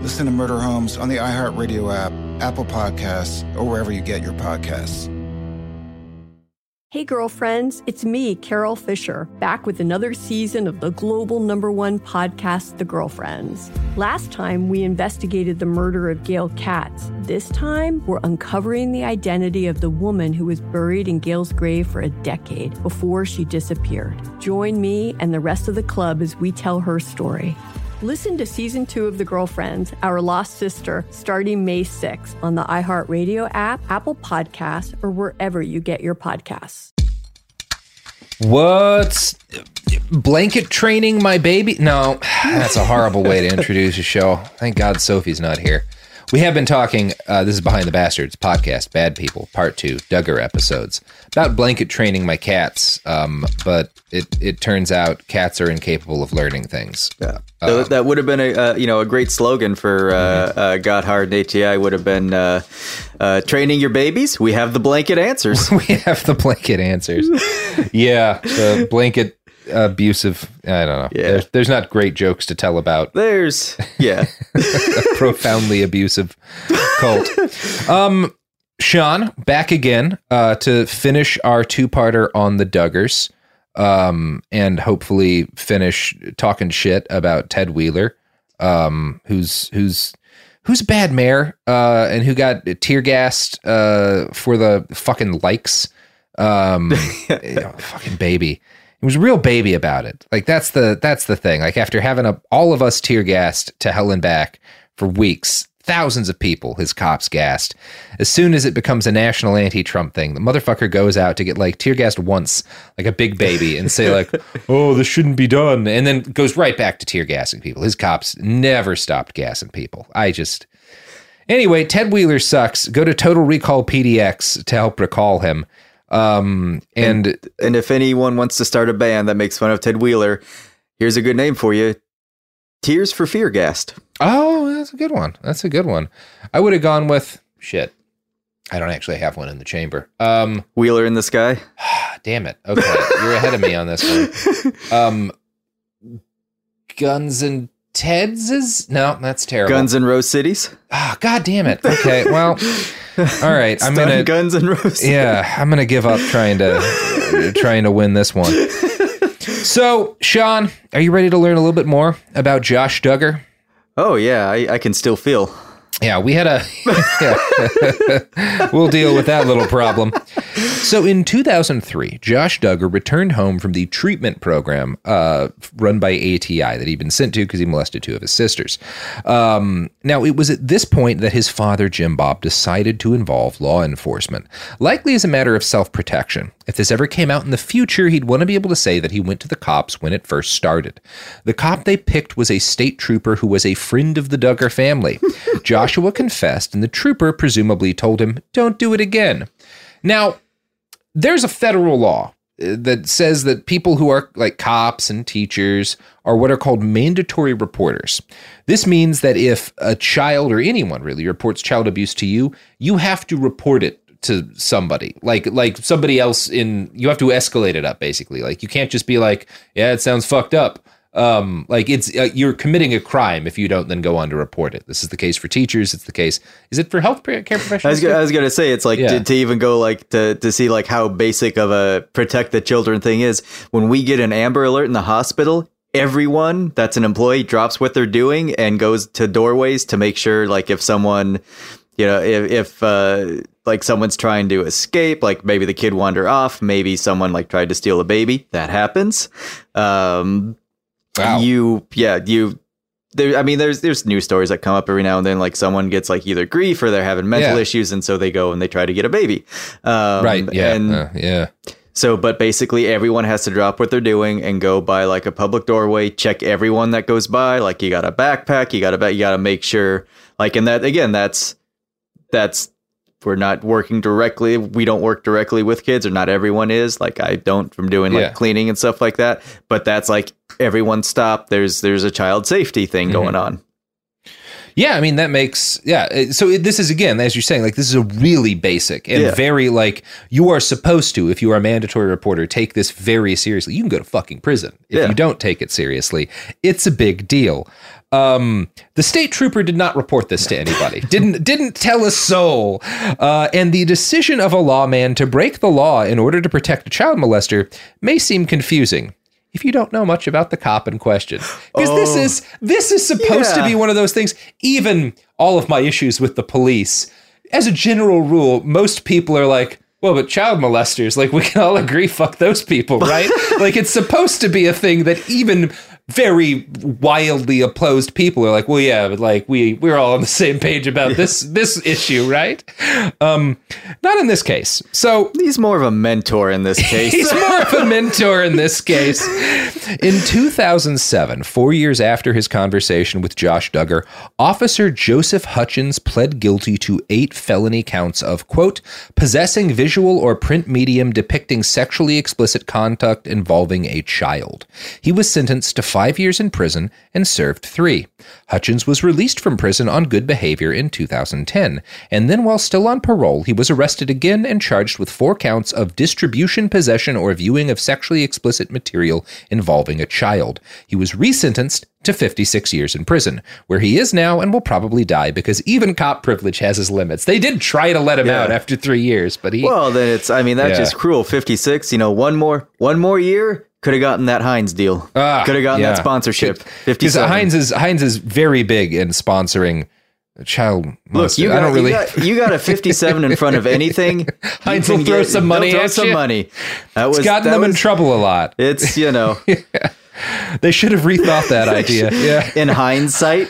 Listen to Murder Homes on the iHeartRadio app, Apple Podcasts, or wherever you get your podcasts. Hey, girlfriends, it's me, Carol Fisher, back with another season of the global number one podcast, The Girlfriends. Last time, we investigated the murder of Gail Katz. This time, we're uncovering the identity of the woman who was buried in Gail's grave for a decade before she disappeared. Join me and the rest of the club as we tell her story. Listen to season two of The Girlfriends, Our Lost Sister, starting May 6th on the iHeartRadio app, Apple Podcasts, or wherever you get your podcasts. What's blanket training my baby? No, that's a horrible way to introduce a show. Thank God Sophie's not here. We have been talking, uh, this is Behind the Bastards podcast, Bad People, Part 2, Duggar episodes, about blanket training my cats. Um, but it, it turns out cats are incapable of learning things. Yeah. that, that would have been a uh, you know a great slogan for uh, Mm-hmm. uh, Gothard and ATI would have been uh, uh, training your babies. We have the blanket answers. we have the blanket answers. yeah, the blanket abusive. I don't know. Yeah. There's, there's not great jokes to tell about There's yeah. a profoundly abusive cult. Um, Sean, back again uh, to finish our two-parter on the Duggars, um, and hopefully finish talking shit about Ted Wheeler, um, who's who's who's a bad mayor, uh, and who got tear gassed uh, for the fucking likes. Um, you know, fucking baby. He was a real baby about it. Like that's the that's the thing. Like after having a, all of us tear gassed to hell and back for weeks, thousands of people his cops gassed. As soon as it becomes a national anti-Trump thing, the motherfucker goes out to get like tear gassed once, like a big baby, and say like, "Oh, this shouldn't be done," and then goes right back to tear gassing people. His cops never stopped gassing people. I just. Anyway, Ted Wheeler sucks. Go to Total Recall PDX to help recall him. Um, and and if anyone wants to start a band that makes fun of Ted Wheeler, here's a good name for you: Tears for Fear Gassed. Oh, that's a good one. That's a good one. I would have gone with shit. I don't actually have one in the chamber. Um, Wheeler in the Sky. damn it. Okay, you're ahead of me on this one. Um, Guns and Ted's is no, that's terrible. Guns and Rose Cities. Ah, god damn it. Okay, well, all right. I'm gonna Guns and Rose. yeah, I'm gonna give up trying to trying to win this one. So, Sean, are you ready to learn a little bit more about Josh Duggar? Oh yeah, I, I can still feel. Yeah, we had a. we'll deal with that little problem. So in 2003, Josh Duggar returned home from the treatment program uh, run by ATI that he'd been sent to because he molested two of his sisters. Um, now, it was at this point that his father, Jim Bob, decided to involve law enforcement, likely as a matter of self protection. If this ever came out in the future, he'd want to be able to say that he went to the cops when it first started. The cop they picked was a state trooper who was a friend of the Duggar family. Joshua confessed, and the trooper presumably told him, Don't do it again. Now, there's a federal law uh, that says that people who are like cops and teachers are what are called mandatory reporters. This means that if a child or anyone really reports child abuse to you, you have to report it to somebody. Like like somebody else in you have to escalate it up basically. Like you can't just be like yeah it sounds fucked up um like it's uh, you're committing a crime if you don't then go on to report it this is the case for teachers it's the case is it for health care I professionals was, I was gonna say it's like Yeah. to, to even go like to to see like how basic of a protect the children thing is. When we get an Amber Alert in the hospital, everyone that's an employee drops what they're doing and goes to doorways to make sure like if someone, you know, if if uh, like someone's trying to escape, like maybe the kid wander off, maybe someone like tried to steal a baby, that happens. Um, Wow. you yeah you there i mean there's there's news stories that come up every now and then like someone gets like either grief or they're having mental Yeah. issues and so they go and they try to get a baby um, right yeah and uh, yeah so but basically everyone has to drop what they're doing and go by like a public doorway check everyone that goes by like you got a backpack you got to you got to make sure like and that again that's that's we're not working directly we don't work directly with kids or not everyone is like i don't from doing like Yeah. cleaning and stuff like that but that's like everyone stop there's there's a child safety thing going mm-hmm. on Yeah, I mean that makes yeah. So it, this is again, as you're saying, like this is a really basic and Yeah. very like you are supposed to, if you are a mandatory reporter, take this very seriously. You can go to fucking prison if Yeah. you don't take it seriously. It's a big deal. Um, the state trooper did not report this to anybody. didn't didn't tell a soul. Uh, and the decision of a lawman to break the law in order to protect a child molester may seem confusing. If you don't know much about the cop in question, because this Oh. is this is supposed to be one of those things. Even all of my issues with the police, as a general rule, most people are like, well, but child molesters, like we can all agree, fuck those people, right? like it's supposed to be a thing that even very wildly opposed people are like, well, yeah, but like we we're all on the same page about this this issue, right? Um, not in this case. So he's more of a mentor in this case He's more of a mentor in this case. In 2007, four years after his conversation with Josh Duggar, Officer Joseph Hutchins pled guilty to eight felony counts of, quote, possessing visual or print medium depicting sexually explicit conduct involving a child. He was sentenced to five years in prison and served three. Hutchins was released from prison on good behavior in 2010, and then while still on parole, he was arrested again and charged with four counts of distribution, possession, or viewing of sexually explicit material involving a child. He was resentenced to 56 years in prison, where he is now and will probably die because even cop privilege has his limits. They did try to let him Yeah. out after three years, but he. well then it's i mean that's Yeah. just cruel 56 you know one more one more year could have gotten that heinz deal Ah, could have gotten yeah. that sponsorship because 57 Heinz is Heinz is very big in sponsoring child. Look, you I got, don't really. you, got, you got a 57 in front of anything. Heinz will throw some money throw at some you. money. That was it's gotten them in trouble a lot. It's you know, They should have rethought that idea. Yeah. in hindsight,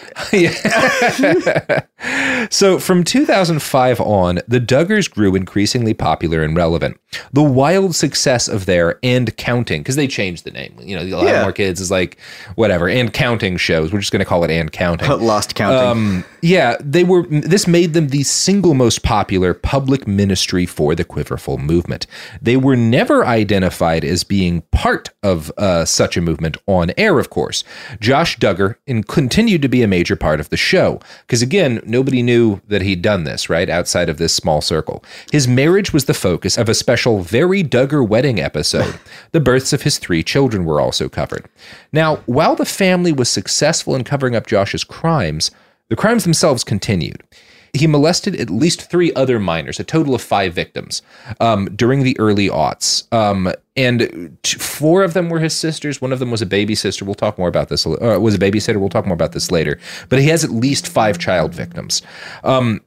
So from 2005 on, the Duggars grew increasingly popular and relevant. The wild success of their and counting, because they changed the name. You know, a lot Yeah. more kids is like whatever and counting shows. We're just going to call it and counting. lost counting. Um, yeah, they were. This made them the single most popular public ministry for the Quiverful movement. They were never identified as being part of uh, such a movement on air, of course. Josh Duggar and continued to be a major part of the show because, again, nobody knew that he'd done this right outside of this small circle. His marriage was the focus of a special "Very Duggar" wedding episode. the births of his three children were also covered. Now, while the family was successful in covering up Josh's crimes. The crimes themselves continued. He molested at least three other minors, a total of five victims, um, during the early aughts. Um, and four of them were his sisters. One of them was a baby sister. We'll talk more about this. Uh, was a babysitter. We'll talk more about this later. But he has at least five child victims. Um,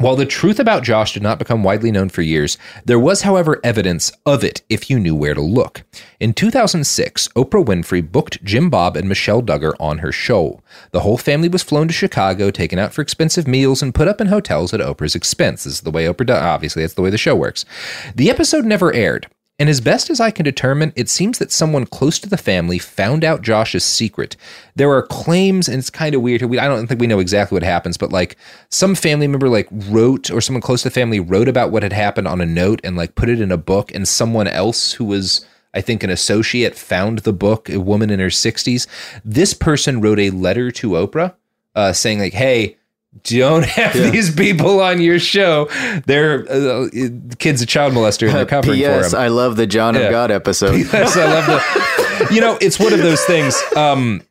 while the truth about Josh did not become widely known for years, there was, however, evidence of it if you knew where to look. In 2006, Oprah Winfrey booked Jim Bob and Michelle Duggar on her show. The whole family was flown to Chicago, taken out for expensive meals, and put up in hotels at Oprah's expense. This is the way Oprah does. Obviously, that's the way the show works. The episode never aired. And as best as I can determine, it seems that someone close to the family found out Josh's secret. There are claims, and it's kind of weird. We, I don't think we know exactly what happens, but like some family member like wrote, or someone close to the family wrote about what had happened on a note and like put it in a book, and someone else who was I think an associate found the book, a woman in her 60s. This person wrote a letter to Oprah uh, saying, like, hey, don't have Yeah. these people on your show. They're uh, kids a child molester and they're covering for P.S. him. I love the John Yeah. of God episode. Yes, I love the. You know, it's one of those things. Um,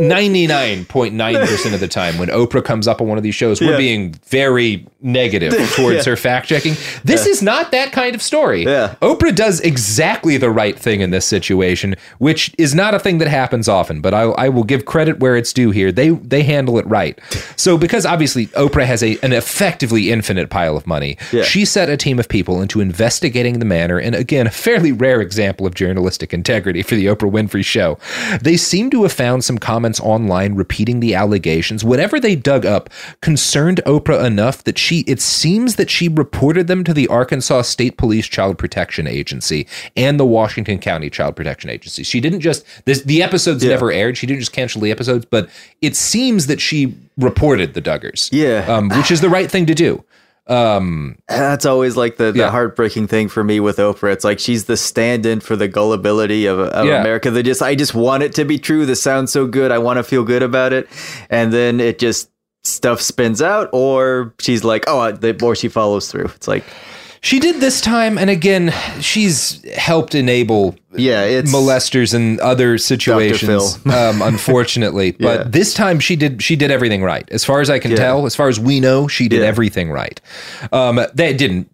99.9% of the time when Oprah comes up on one of these shows, we're Yeah. being very negative towards Yeah. her fact checking. This is not that kind of story. Yeah. Oprah does exactly the right thing in this situation, which is not a thing that happens often, but I, I will give credit where it's due here. They they handle it right. So because obviously Oprah has a an effectively infinite pile of money, Yeah. she set a team of people into investigating the manner, and again, a fairly rare example of journalistic integrity for the Oprah Winfrey show. They seem to have found some comments online repeating the allegations. Whatever they dug up concerned Oprah enough that she it seems that she reported them to the Arkansas State Police Child Protection Agency and the Washington County Child Protection Agency. She didn't just this the episodes Yeah. never aired. She didn't just cancel the episodes, but it seems that she reported the Duggars. Yeah. Um, which is the right thing to do. Um, That's always like the, the Yeah. heartbreaking thing for me with Oprah. It's like she's the stand-in for the gullibility of, of Yeah. America. They just I just want it to be true. This sounds so good. I want to feel good about it, and then it just stuff spins out, or she's like, oh, the, or she follows through. It's like, She did this time, and again, she's helped enable yeah, it's molesters and other situations. Um, unfortunately, but this time she did she did everything right, as far as I can Yeah. tell. As far as we know, she did Yeah. everything right. Um, that didn't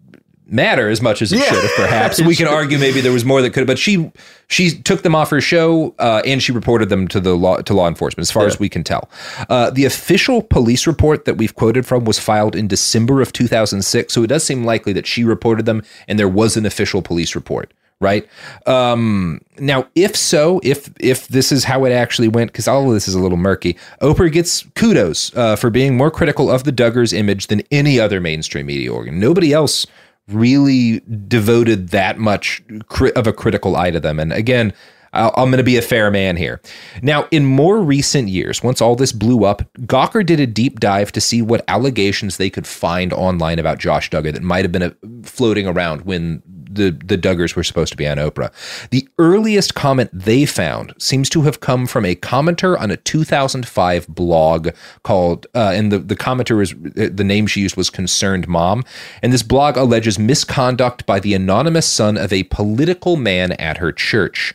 matter as much as it Yeah. should have. Perhaps we can argue maybe there was more that could, but she she took them off her show uh, and she reported them to the law to law enforcement. As far as we can tell, uh, the official police report that we've quoted from was filed in December of 2006, so it does seem likely that she reported them and there was an official police report. Right um, now, if so, if if this is how it actually went, because all of this is a little murky, Oprah gets kudos uh, for being more critical of the Duggars image than any other mainstream media organ. Nobody else really devoted that much cri- of a critical eye to them. And again, I'll- I'm going to be a fair man here. Now, in more recent years, once all this blew up, Gawker did a deep dive to see what allegations they could find online about Josh Duggar that might have been uh, floating around when the the Duggars were supposed to be on Oprah. The earliest comment they found seems to have come from a commenter on a 2005 blog called, uh, and the the commenter is the name she used was Concerned Mom, and this blog alleges misconduct by the anonymous son of a political man at her church.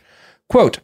Quote.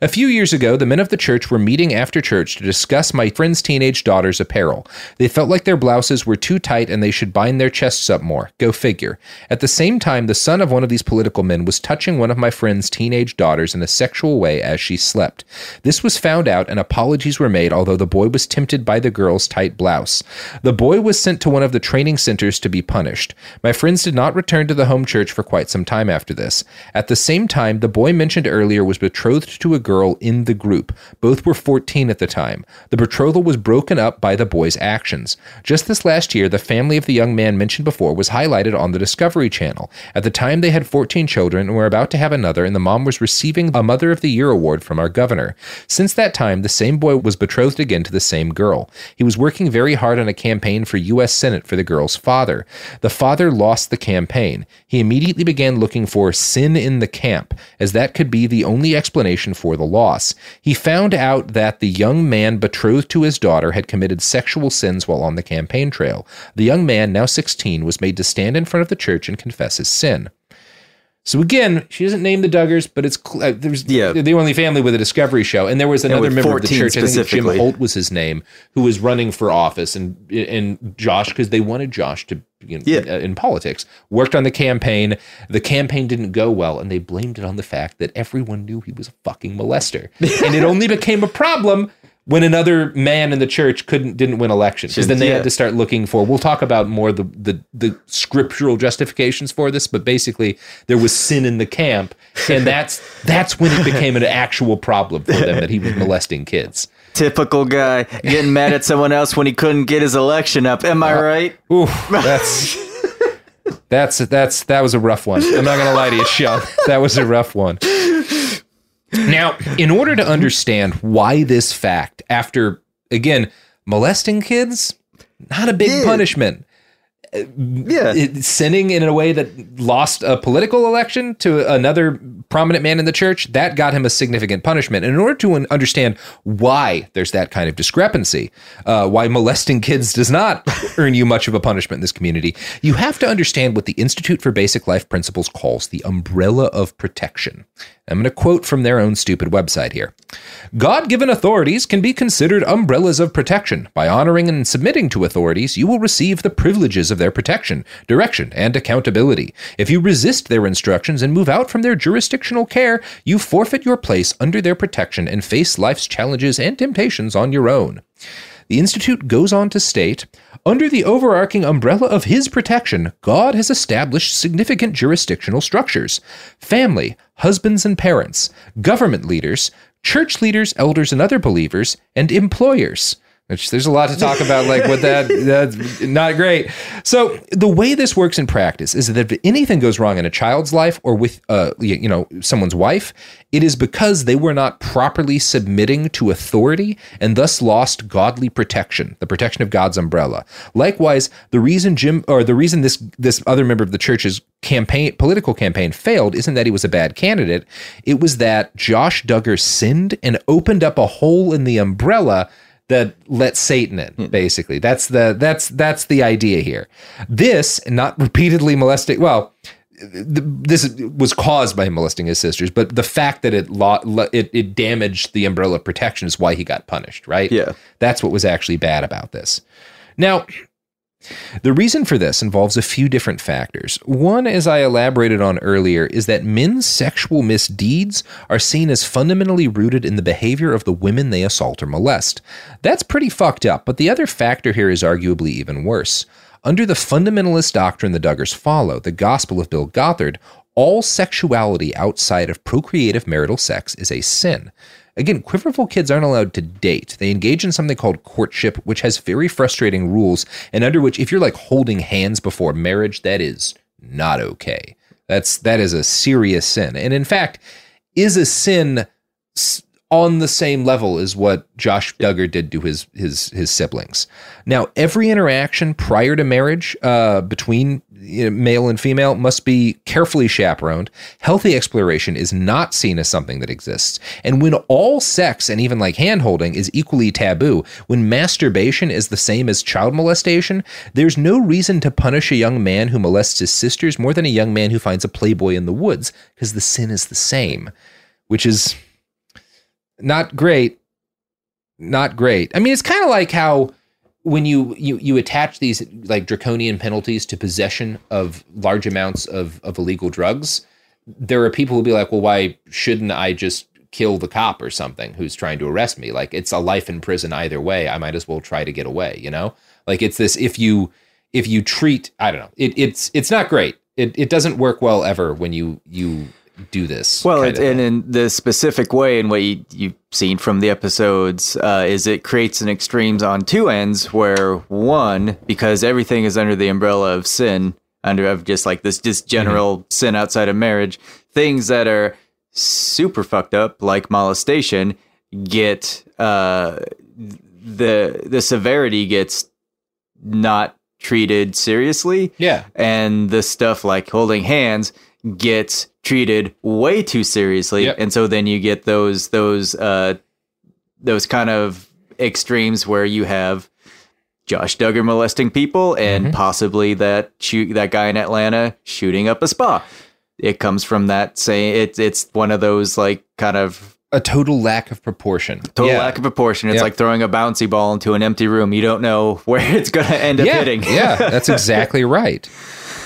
A few years ago, the men of the church were meeting after church to discuss my friend's teenage daughter's apparel. They felt like their blouses were too tight and they should bind their chests up more. Go figure. At the same time, the son of one of these political men was touching one of my friend's teenage daughters in a sexual way as she slept. This was found out and apologies were made, although the boy was tempted by the girl's tight blouse. The boy was sent to one of the training centers to be punished. My friends did not return to the home church for quite some time after this. At the same time, the boy mentioned earlier was betrothed to a girl in the group. Both were 14 at the time. The betrothal was broken up by the boy's actions. Just this last year, the family of the young man mentioned before was highlighted on the Discovery Channel. At the time, they had 14 children and were about to have another, and the mom was receiving a Mother of the Year award from our governor. Since that time, the same boy was betrothed again to the same girl. He was working very hard on a campaign for U.S. Senate for the girl's father. The father lost the campaign. He immediately began looking for sin in the camp, as that could be the only explanation for the loss. He found out that the young man betrothed to his daughter had committed sexual sins while on the campaign trail. The young man, now 16, was made to stand in front of the church and confess his sin. So again, she doesn't name the Duggars, but it's uh, there's Yeah. the only family with a Discovery Show, and there was another member of the church. I think Jim. Holt was his name, who was running for office, and and Josh because they wanted Josh to you know, Yeah. uh, in politics worked on the campaign. The campaign didn't go well, and they blamed it on the fact that everyone knew he was a fucking molester, and it only became a problem. When another man in the church couldn't didn't win elections, because then they Yeah. had to start looking for. We'll talk about more the, the the scriptural justifications for this, but basically there was sin in the camp, and that's that's when it became an actual problem for them that he was molesting kids. Typical guy getting mad at someone else when he couldn't get his election up. Am I uh, right? Ooh, that's that's that's that was a rough one. I'm not gonna lie to you, Sean. That was a rough one. Now, in order to understand why this fact, after again molesting kids, not a big Yeah. punishment. Yeah. it- sinning in a way that lost a political election to another prominent man in the church, that got him a significant punishment. And in order to understand why there's that kind of discrepancy, uh, why molesting kids does not earn you much of a punishment in this community, you have to understand what the Institute for Basic Life Principles calls the umbrella of protection. I'm going to quote from their own stupid website here. God given authorities can be considered umbrellas of protection. By honoring and submitting to authorities, you will receive the privileges of their protection, direction, and accountability. If you resist their instructions and move out from their jurisdictional care, you forfeit your place under their protection and face life's challenges and temptations on your own. The Institute goes on to state Under the overarching umbrella of His protection, God has established significant jurisdictional structures family, husbands and parents, government leaders, church leaders, elders, and other believers, and employers. Which there's a lot to talk about, like what that that's not great. So the way this works in practice is that if anything goes wrong in a child's life or with uh you you know someone's wife, it is because they were not properly submitting to authority and thus lost godly protection, the protection of God's umbrella. Likewise, the reason Jim or the reason this this other member of the church's campaign political campaign failed isn't that he was a bad candidate. It was that Josh Duggar sinned and opened up a hole in the umbrella that let Satan in. Basically, that's the that's that's the idea here. This not repeatedly molesting. Well, th- this was caused by him molesting his sisters, but the fact that it lo- lo- it, it damaged the umbrella of protection is why he got punished. Right? Yeah. that's what was actually bad about this. Now, the reason for this involves a few different factors. One, as I elaborated on earlier, is that men's sexual misdeeds are seen as fundamentally rooted in the behavior of the women they assault or molest. That's pretty fucked up, but the other factor here is arguably even worse. Under the fundamentalist doctrine the Duggars follow, the Gospel of Bill Gothard, all sexuality outside of procreative marital sex is a sin. Again, quiverful kids aren't allowed to date. They engage in something called courtship, which has very frustrating rules, and under which, if you're like holding hands before marriage, that is not okay. That's that is a serious sin, and in fact, is a sin on the same level as what Josh Duggar did to his his his siblings. Now, every interaction prior to marriage uh, between you know, male and female must be carefully chaperoned. Healthy exploration is not seen as something that exists. And when all sex and even like hand holding is equally taboo, when masturbation is the same as child molestation, there's no reason to punish a young man who molests his sisters more than a young man who finds a playboy in the woods, because the sin is the same, which is not great. Not great. I mean, it's kind of like how when you, you you attach these like draconian penalties to possession of large amounts of, of illegal drugs, there are people who be like, well, why shouldn't I just kill the cop or something who's trying to arrest me? Like it's a life in prison either way. I might as well try to get away, you know? Like it's this if you if you treat I don't know, it, it's it's not great. It it doesn't work well ever when you you do this. Well, it, and in the specific way, and what you, you've seen from the episodes, uh, is it creates an extremes on two ends. Where one, because everything is under the umbrella of sin, under of just like this just general sin outside of marriage, things that are super fucked up, like molestation, get uh, the the severity gets not treated seriously yeah. and the stuff like holding hands gets treated way too seriously Yep. and so then you get those those uh those kind of extremes where you have Josh Duggar molesting people and Mm-hmm. possibly that shoot that guy in Atlanta shooting up a spa. It comes from that saying it's it's one of those like kind of A total lack of proportion. total Yeah. lack of proportion. It's Yep. like throwing a bouncy ball into an empty room. You don't know where it's going to end up yeah, hitting. yeah, that's exactly right.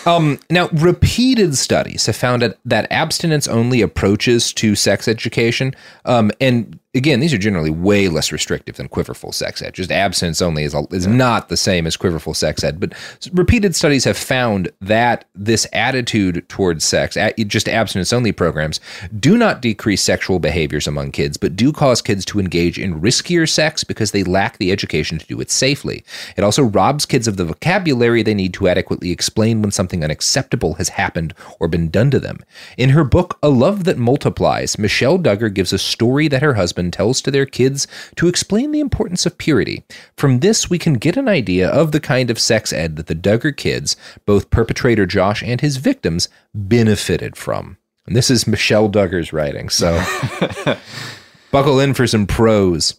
Um, now, repeated studies have found that, that abstinence only approaches to sex education, um, and again, these are generally way less restrictive than quiverful sex ed. Just abstinence only is, a, is not the same as quiverful sex ed, but repeated studies have found that this attitude towards sex, just abstinence only programs, do not decrease sexual behaviors among kids, but do cause kids to engage in riskier sex because they lack the education to do it safely. It also robs kids of the vocabulary they need to adequately explain when something unacceptable has happened or been done to them. In her book, A Love That Multiplies, Michelle Duggar gives a story that her husband tells to their kids to explain the importance of purity. From this, we can get an idea of the kind of sex ed that the Duggar kids, both perpetrator Josh and his victims, benefited from. And this is Michelle Duggar's writing, so buckle in for some prose.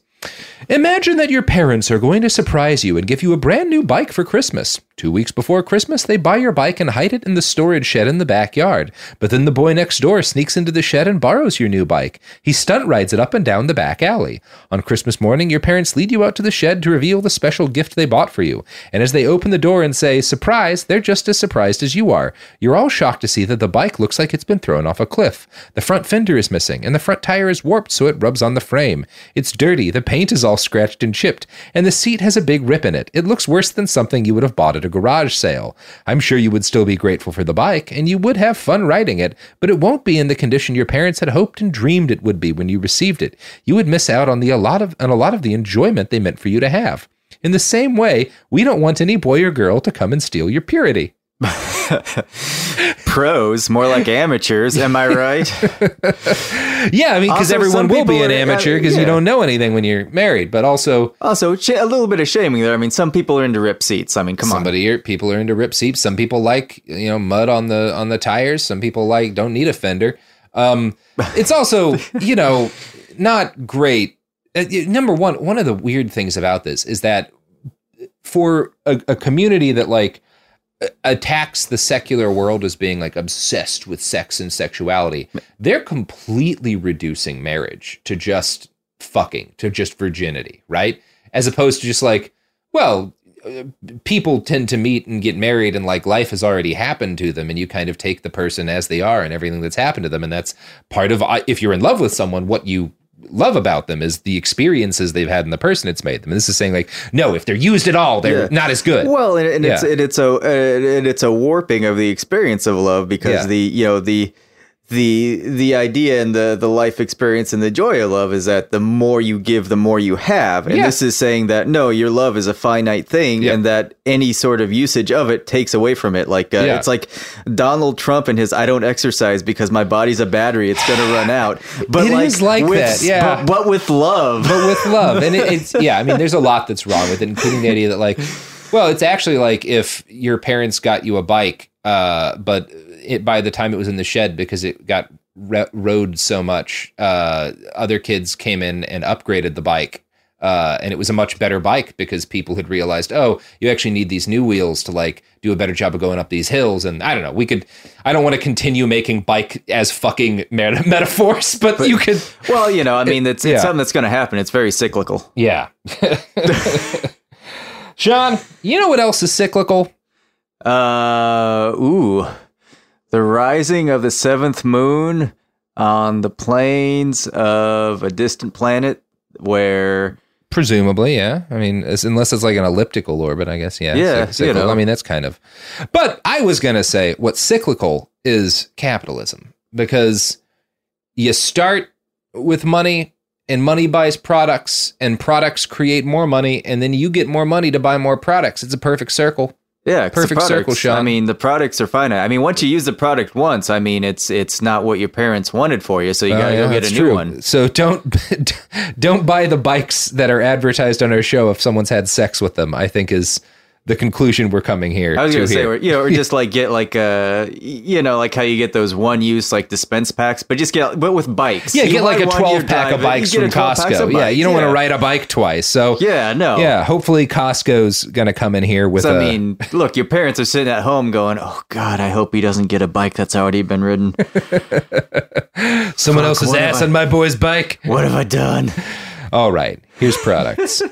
Imagine that your parents are going to surprise you and give you a brand new bike for Christmas. Two weeks before Christmas, they buy your bike and hide it in the storage shed in the backyard. But then the boy next door sneaks into the shed and borrows your new bike. He stunt rides it up and down the back alley. On Christmas morning, your parents lead you out to the shed to reveal the special gift they bought for you. And as they open the door and say, Surprise, they're just as surprised as you are. You're all shocked to see that the bike looks like it's been thrown off a cliff. The front fender is missing, and the front tire is warped so it rubs on the frame. It's dirty, the paint is all scratched and chipped, and the seat has a big rip in it. It looks worse than something you would have bought at a garage sale. I'm sure you would still be grateful for the bike, and you would have fun riding it, but it won't be in the condition your parents had hoped and dreamed it would be when you received it. You would miss out on the a lot of on a lot of the enjoyment they meant for you to have. In the same way, we don't want any boy or girl to come and steal your purity. Pros, more like amateurs. Am I right? Yeah, I mean, because everyone will be an are- amateur because yeah. you don't know anything when you're married. But also, also, a little bit of shaming there. I mean, some people are into rip seats. I mean, come on. somebody people are into rip seats. Some people like you know mud on the on the tires. Some people like don't need a fender. Um, it's also you know not great. Uh, number one, one of the weird things about this is that for a, a community that like attacks the secular world as being like obsessed with sex and sexuality, they're completely reducing marriage to just fucking, to just virginity, right? As opposed to just like, well, uh, people tend to meet and get married and like life has already happened to them and you kind of take the person as they are and everything that's happened to them and that's part of if you're in love with someone what you love about them is the experiences they've had and the person it's made them and this is saying like no if they're used at all they're Yeah. not as good Well, and, and it's and it's a uh, and it's a warping of the experience of love because Yeah. the you know the the the idea and the the life experience and the joy of love is that the more you give, the more you have, and Yeah. this is saying that no, your love is a finite thing, Yep. and that any sort of usage of it takes away from it. Like uh, Yeah. it's like Donald Trump and his "I don't exercise because my body's a battery; it's going to run out." But It like, is like with, that, yeah. But, but with love, but with love and it, it's yeah i mean there's a lot that's wrong with it including the idea that like well it's actually like if your parents got you a bike uh but it by the time it was in the shed because it got re- rode so much uh other kids came in and upgraded the bike uh, and it was a much better bike because people had realized, oh, you actually need these new wheels to like do a better job of going up these hills. And I don't know, we could, I don't want to continue making bike as fucking meta- metaphors, but, you could, well, you know, I mean, it's, Yeah. it's something that's going to happen. It's very cyclical. Yeah. Sean, you know what else is cyclical? Uh, ooh, the rising of the seventh moon on the plains of a distant planet where Presumably, yeah. I mean, as, unless it's like an elliptical orbit, I guess, yeah. Yeah, Cyc- you know. I mean, that's kind of. But I was going to say what cyclical is capitalism because you start with money and money buys products and products create more money and then you get more money to buy more products. It's a perfect circle. Yeah, Perfect circle, Sean. I mean, the products are finite. I mean, once you use the product once, I mean, it's it's not what your parents wanted for you, so you Oh, gotta yeah, go get a new true. one. So don't don't buy the bikes that are advertised on our show if someone's had sex with them. I think is the conclusion we're coming here. I was to gonna say, or, you know, or just like get like uh, you know, like how you get those one use like dispense packs, but just get but with bikes. Yeah, You get like a 12 pack of bikes from get a 12 packs Costco. of Yeah, you don't want to ride a bike twice. So Yeah, no. yeah, hopefully Costco's going to come in here with So, a I mean, look, your parents are sitting at home going, "Oh God, I hope he doesn't get a bike that's already been ridden. someone fuck, else's ass I- on my boy's bike. what have I done?" All right, here's products.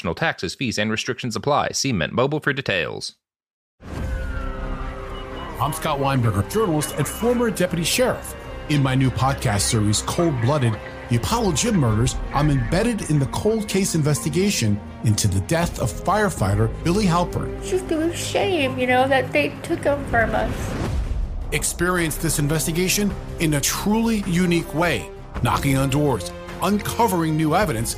taxes, fees, and restrictions apply. See Mint Mobile for details. I'm Scott Weinberger, journalist and former deputy sheriff. In my new podcast series, Cold Blooded, the Apollo Gym murders, I'm embedded in the cold case investigation into the death of firefighter Billy Halpern. It's just a shame, you know, that they took him from us. Experience this investigation in a truly unique way, knocking on doors, uncovering new evidence,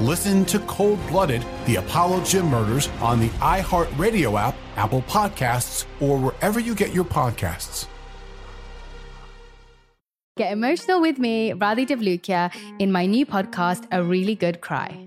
Listen to Cold Blooded, the Apollo Gym Murders on the iHeartRadio app, Apple Podcasts, or wherever you get your podcasts. Get emotional with me, Radhi Devlukia, in my new podcast, A Really Good Cry.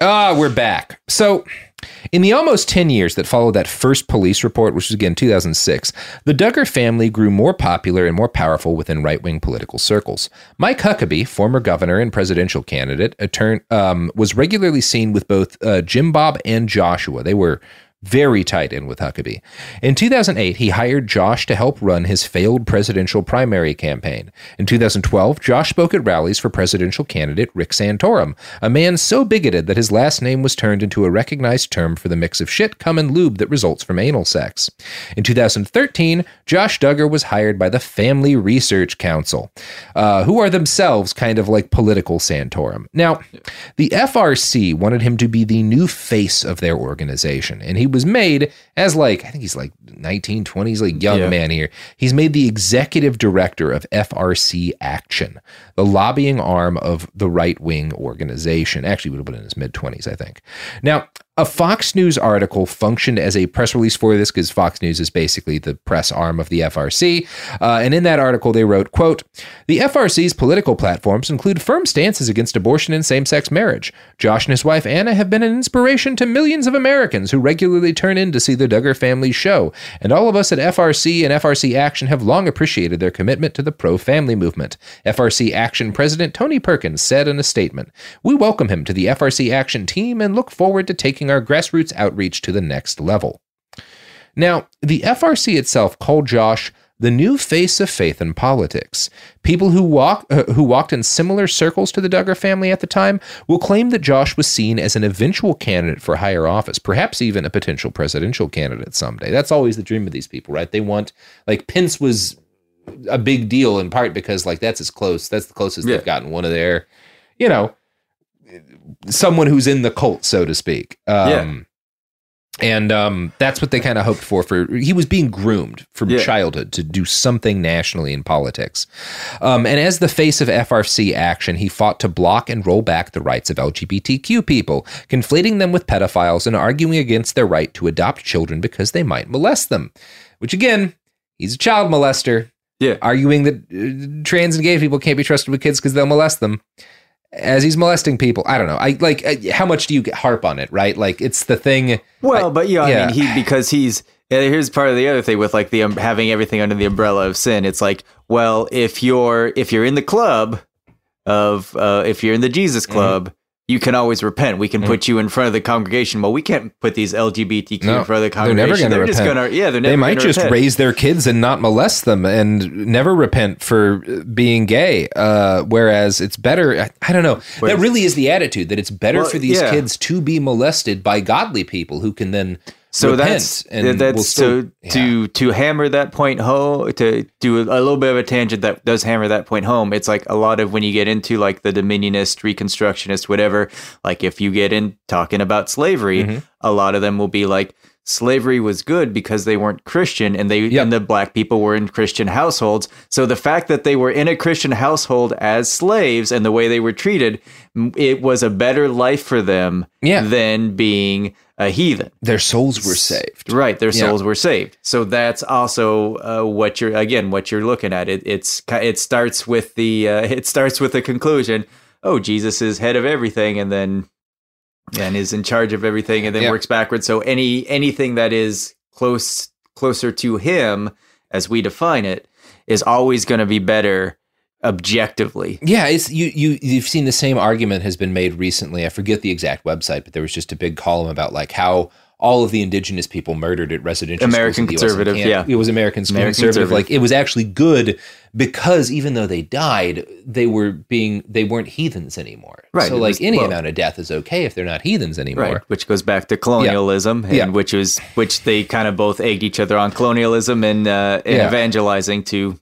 Ah, we're back. So, in the almost 10 years that followed that first police report, which was again 2006, the Duggar family grew more popular and more powerful within right wing political circles. Mike Huckabee, former governor and presidential candidate, attorn- um, was regularly seen with both uh, Jim Bob and Joshua. They were very tight in with Huckabee. In 2008, he hired Josh to help run his failed presidential primary campaign. In 2012, Josh spoke at rallies for presidential candidate Rick Santorum, a man so bigoted that his last name was turned into a recognized term for the mix of shit, cum, and lube that results from anal sex. In 2013, Josh Duggar was hired by the Family Research Council, uh, who are themselves kind of like political Santorum. Now, the FRC wanted him to be the new face of their organization, and he was made as like I think he's like 19, 20, he's like young Yeah. man here. He's made the executive director of FRC Action, the lobbying arm of the right wing organization. Actually, would have been in his mid twenties, I think. Now. A Fox News article functioned as a press release for this because Fox News is basically the press arm of the FRC. Uh, and in that article, they wrote, quote, The FRC's political platforms include firm stances against abortion and same-sex marriage. Josh and his wife Anna have been an inspiration to millions of Americans who regularly turn in to see the Duggar family show. And all of us at FRC and FRC Action have long appreciated their commitment to the pro-family movement. FRC Action President Tony Perkins said in a statement, We welcome him to the FRC Action team and look forward to taking taking our grassroots outreach to the next level. Now, the FRC itself called Josh the new face of faith in politics. People who walk uh, who walked in similar circles to the Duggar family at the time will claim that Josh was seen as an eventual candidate for higher office, perhaps even a potential presidential candidate someday. That's always the dream of these people, right? They want like Pence was a big deal in part because like that's as close that's the closest Yeah. they've gotten one of their you know someone who's in the cult so to speak um Yeah. and um that's what they kind of hoped for for he was being groomed from Yeah. childhood to do something nationally in politics um and as the face of FRC action he fought to block and roll back the rights of LGBTQ people conflating them with pedophiles and arguing against their right to adopt children because they might molest them which again he's a child molester Yeah. arguing that uh, trans and gay people can't be trusted with kids because they'll molest them as he's molesting people i don't know i like uh, how much do you get harp on it right like it's the thing Well, but yeah, I mean, he because he's yeah, here's part of the other thing with like the um, having everything under the umbrella of sin. It's like, well, if you're if you're in the club of uh, if you're in the Jesus Mm-hmm. You can always repent. We can put you in front of the congregation. Well, we can't put these LGBTQ No, in front of the congregation. they're never going to repent. just gonna yeah, they're never they might just repent. raise their kids and not molest them and never repent for being gay. Uh, whereas it's better. I, I don't know. that really is the attitude that it's better Well, for these yeah. kids to be molested by godly people who can then so repent that's and that's will still, so to to hammer that point home to do a little bit of a tangent that does hammer that point home it's like a lot of when you get into like the dominionist reconstructionist whatever like if you get in talking about slavery Mm-hmm. a lot of them will be like slavery was good because they weren't christian and they and the black people were in christian households so the fact that they were in a christian household as slaves and the way they were treated it was a better life for them Yeah. than being a heathen their souls were saved. Right, their Yeah. souls were saved. So that's also uh, what you're again what you're looking at. It it's it starts with the uh, it starts with the conclusion. Oh, Jesus is head of everything, and then and is in charge of everything, and then Yeah. works backwards. So any anything that is close closer to him, as we define it, is always going to be better objectively. Yeah, it's you you you've seen the same argument has been made recently. I forget the exact website, but there was just a big column about like how all of the indigenous people murdered at residential American schools in the US conservative, yeah. It was American American conservative. Like it was actually good because even though they died, they were being they weren't heathens anymore. Right, So like was- any well- amount of death is okay if they're not heathens anymore. Right, which goes back to colonialism, Yeah. and which was which they kind of both egged each other on colonialism and uh, and Yeah. evangelizing to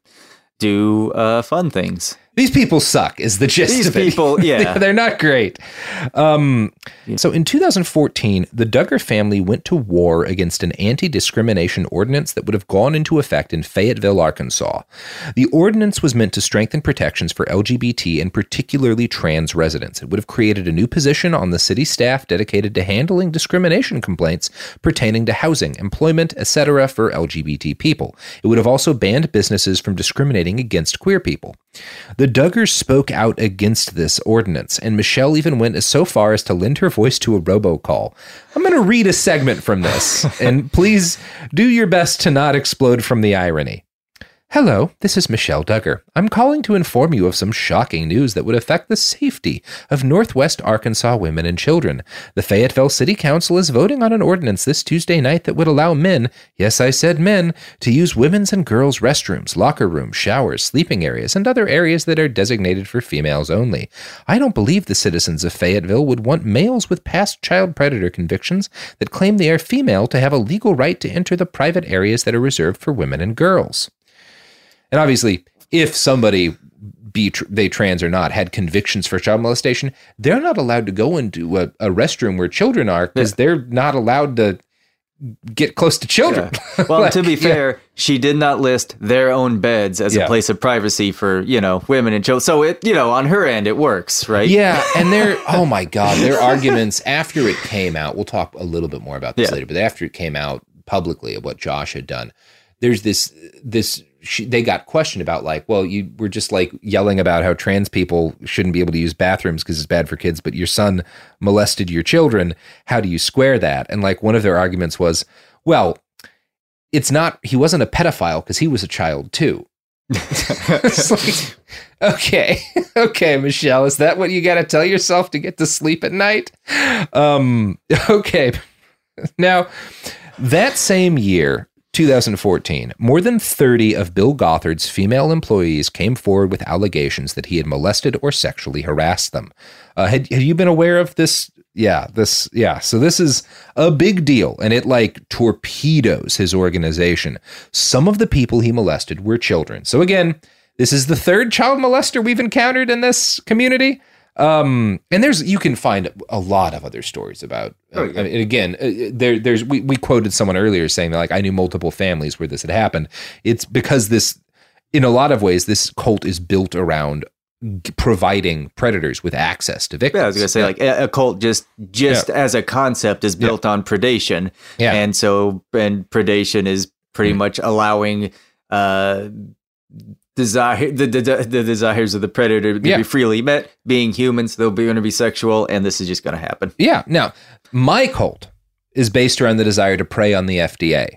do uh, fun things. These people suck is the gist These of it. people, yeah. They're not great. Um, So in 2014, the Duggar family went to war against an anti discrimination ordinance that would have gone into effect in Fayetteville, Arkansas. The ordinance was meant to strengthen protections for LGBT and particularly trans residents. It would have created a new position on the city staff dedicated to handling discrimination complaints pertaining to housing, employment, etc. for LGBT people. It would have also banned businesses from discriminating against queer people. The Duggars spoke out against this ordinance, and Michelle even went so far as to lend her voice to a robocall. I'm going to read a segment from this, and please do your best to not explode from the irony. Hello, this is Michelle Duggar. I'm calling to inform you of some shocking news that would affect the safety of Northwest Arkansas women and children. The Fayetteville City Council is voting on an ordinance this Tuesday night that would allow men, yes, I said men, to use women's and girls' restrooms, locker rooms, showers, sleeping areas, and other areas that are designated for females only. I don't believe the citizens of Fayetteville would want males with past child predator convictions that claim they are female to have a legal right to enter the private areas that are reserved for women and girls. And obviously, if somebody be tr- they trans or not had convictions for child molestation, they're not allowed to go into a, a restroom where children are because they're not allowed to get close to children. Well, Like, to be yeah. fair, she did not list their own beds as Yeah. a place of privacy for you know women and children. So it you know on her end it works, right? Yeah, and their oh my god, their arguments after it came out. We'll talk a little bit more about this Yeah. later, but after it came out publicly of what Josh had done, there's this this she, they got questioned about like, well, you were just like yelling about how trans people shouldn't be able to use bathrooms because it's bad for kids, but your son molested your children. How do you square that? And like one of their arguments was, well, it's not he wasn't a pedophile because he was a child too. Like, okay, okay, Michelle, is that what you got to tell yourself to get to sleep at night? Um, okay. Now, that same year, 2014, more than 30 of Bill Gothard's female employees came forward with allegations that he had molested or sexually harassed them. Uh, had, had you been aware of this? Yeah, this, yeah. So this is a big deal and it like torpedoes his organization. Some of the people he molested were children. So again, this is the third child molester we've encountered in this community. Um, and there's you can find a lot of other stories about. Uh, I mean, again, uh, there there's we, we quoted someone earlier saying that like I knew multiple families where this had happened. It's because this, in a lot of ways, this cult is built around g- providing predators with access to victims. Yeah, I was gonna say like a, a cult just just Yeah. as a concept is built on predation. Yeah. and so and predation is pretty Mm. much allowing uh desire the, the the desires of the predator to Yeah. be freely met. Being humans, they'll be going to be sexual, and this is just going to happen. Yeah. Now, my cult is based around the desire to prey on the FDA,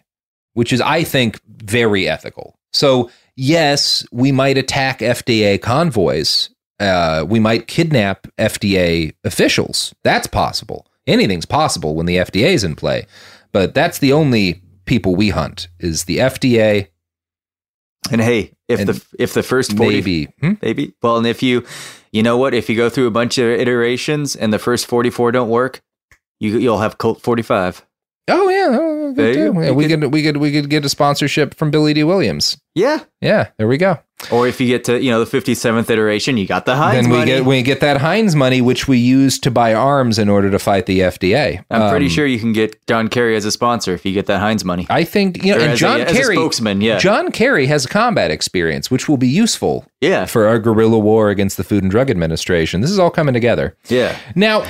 which is, I think, very ethical. So, yes, we might attack FDA convoys. Uh, we might kidnap FDA officials. That's possible. Anything's possible when the FDA is in play. But that's the only people we hunt is the FDA. And hey, if And the if the first 40, maybe hmm? maybe well, and if you you know what, if you go through a bunch of iterations and the first forty four don't work, you you'll have Colt forty five. Oh yeah, oh, good too. Yeah, we could- could we could we could get a sponsorship from Billy Dee Williams. Yeah. Yeah, there we go. Or if you get to you know the fifty seventh iteration, you got the Heinz then we money. get we get that Heinz money, which we use to buy arms in order to fight the FDA. I'm pretty Um, sure you can get John Kerry as a sponsor if you get that Heinz money. I think you know, Or and John as a Kerry, spokesman, yeah. John Kerry has combat experience, which will be useful, Yeah. for our guerrilla war against the Food and Drug Administration. This is all coming together. Yeah. Now,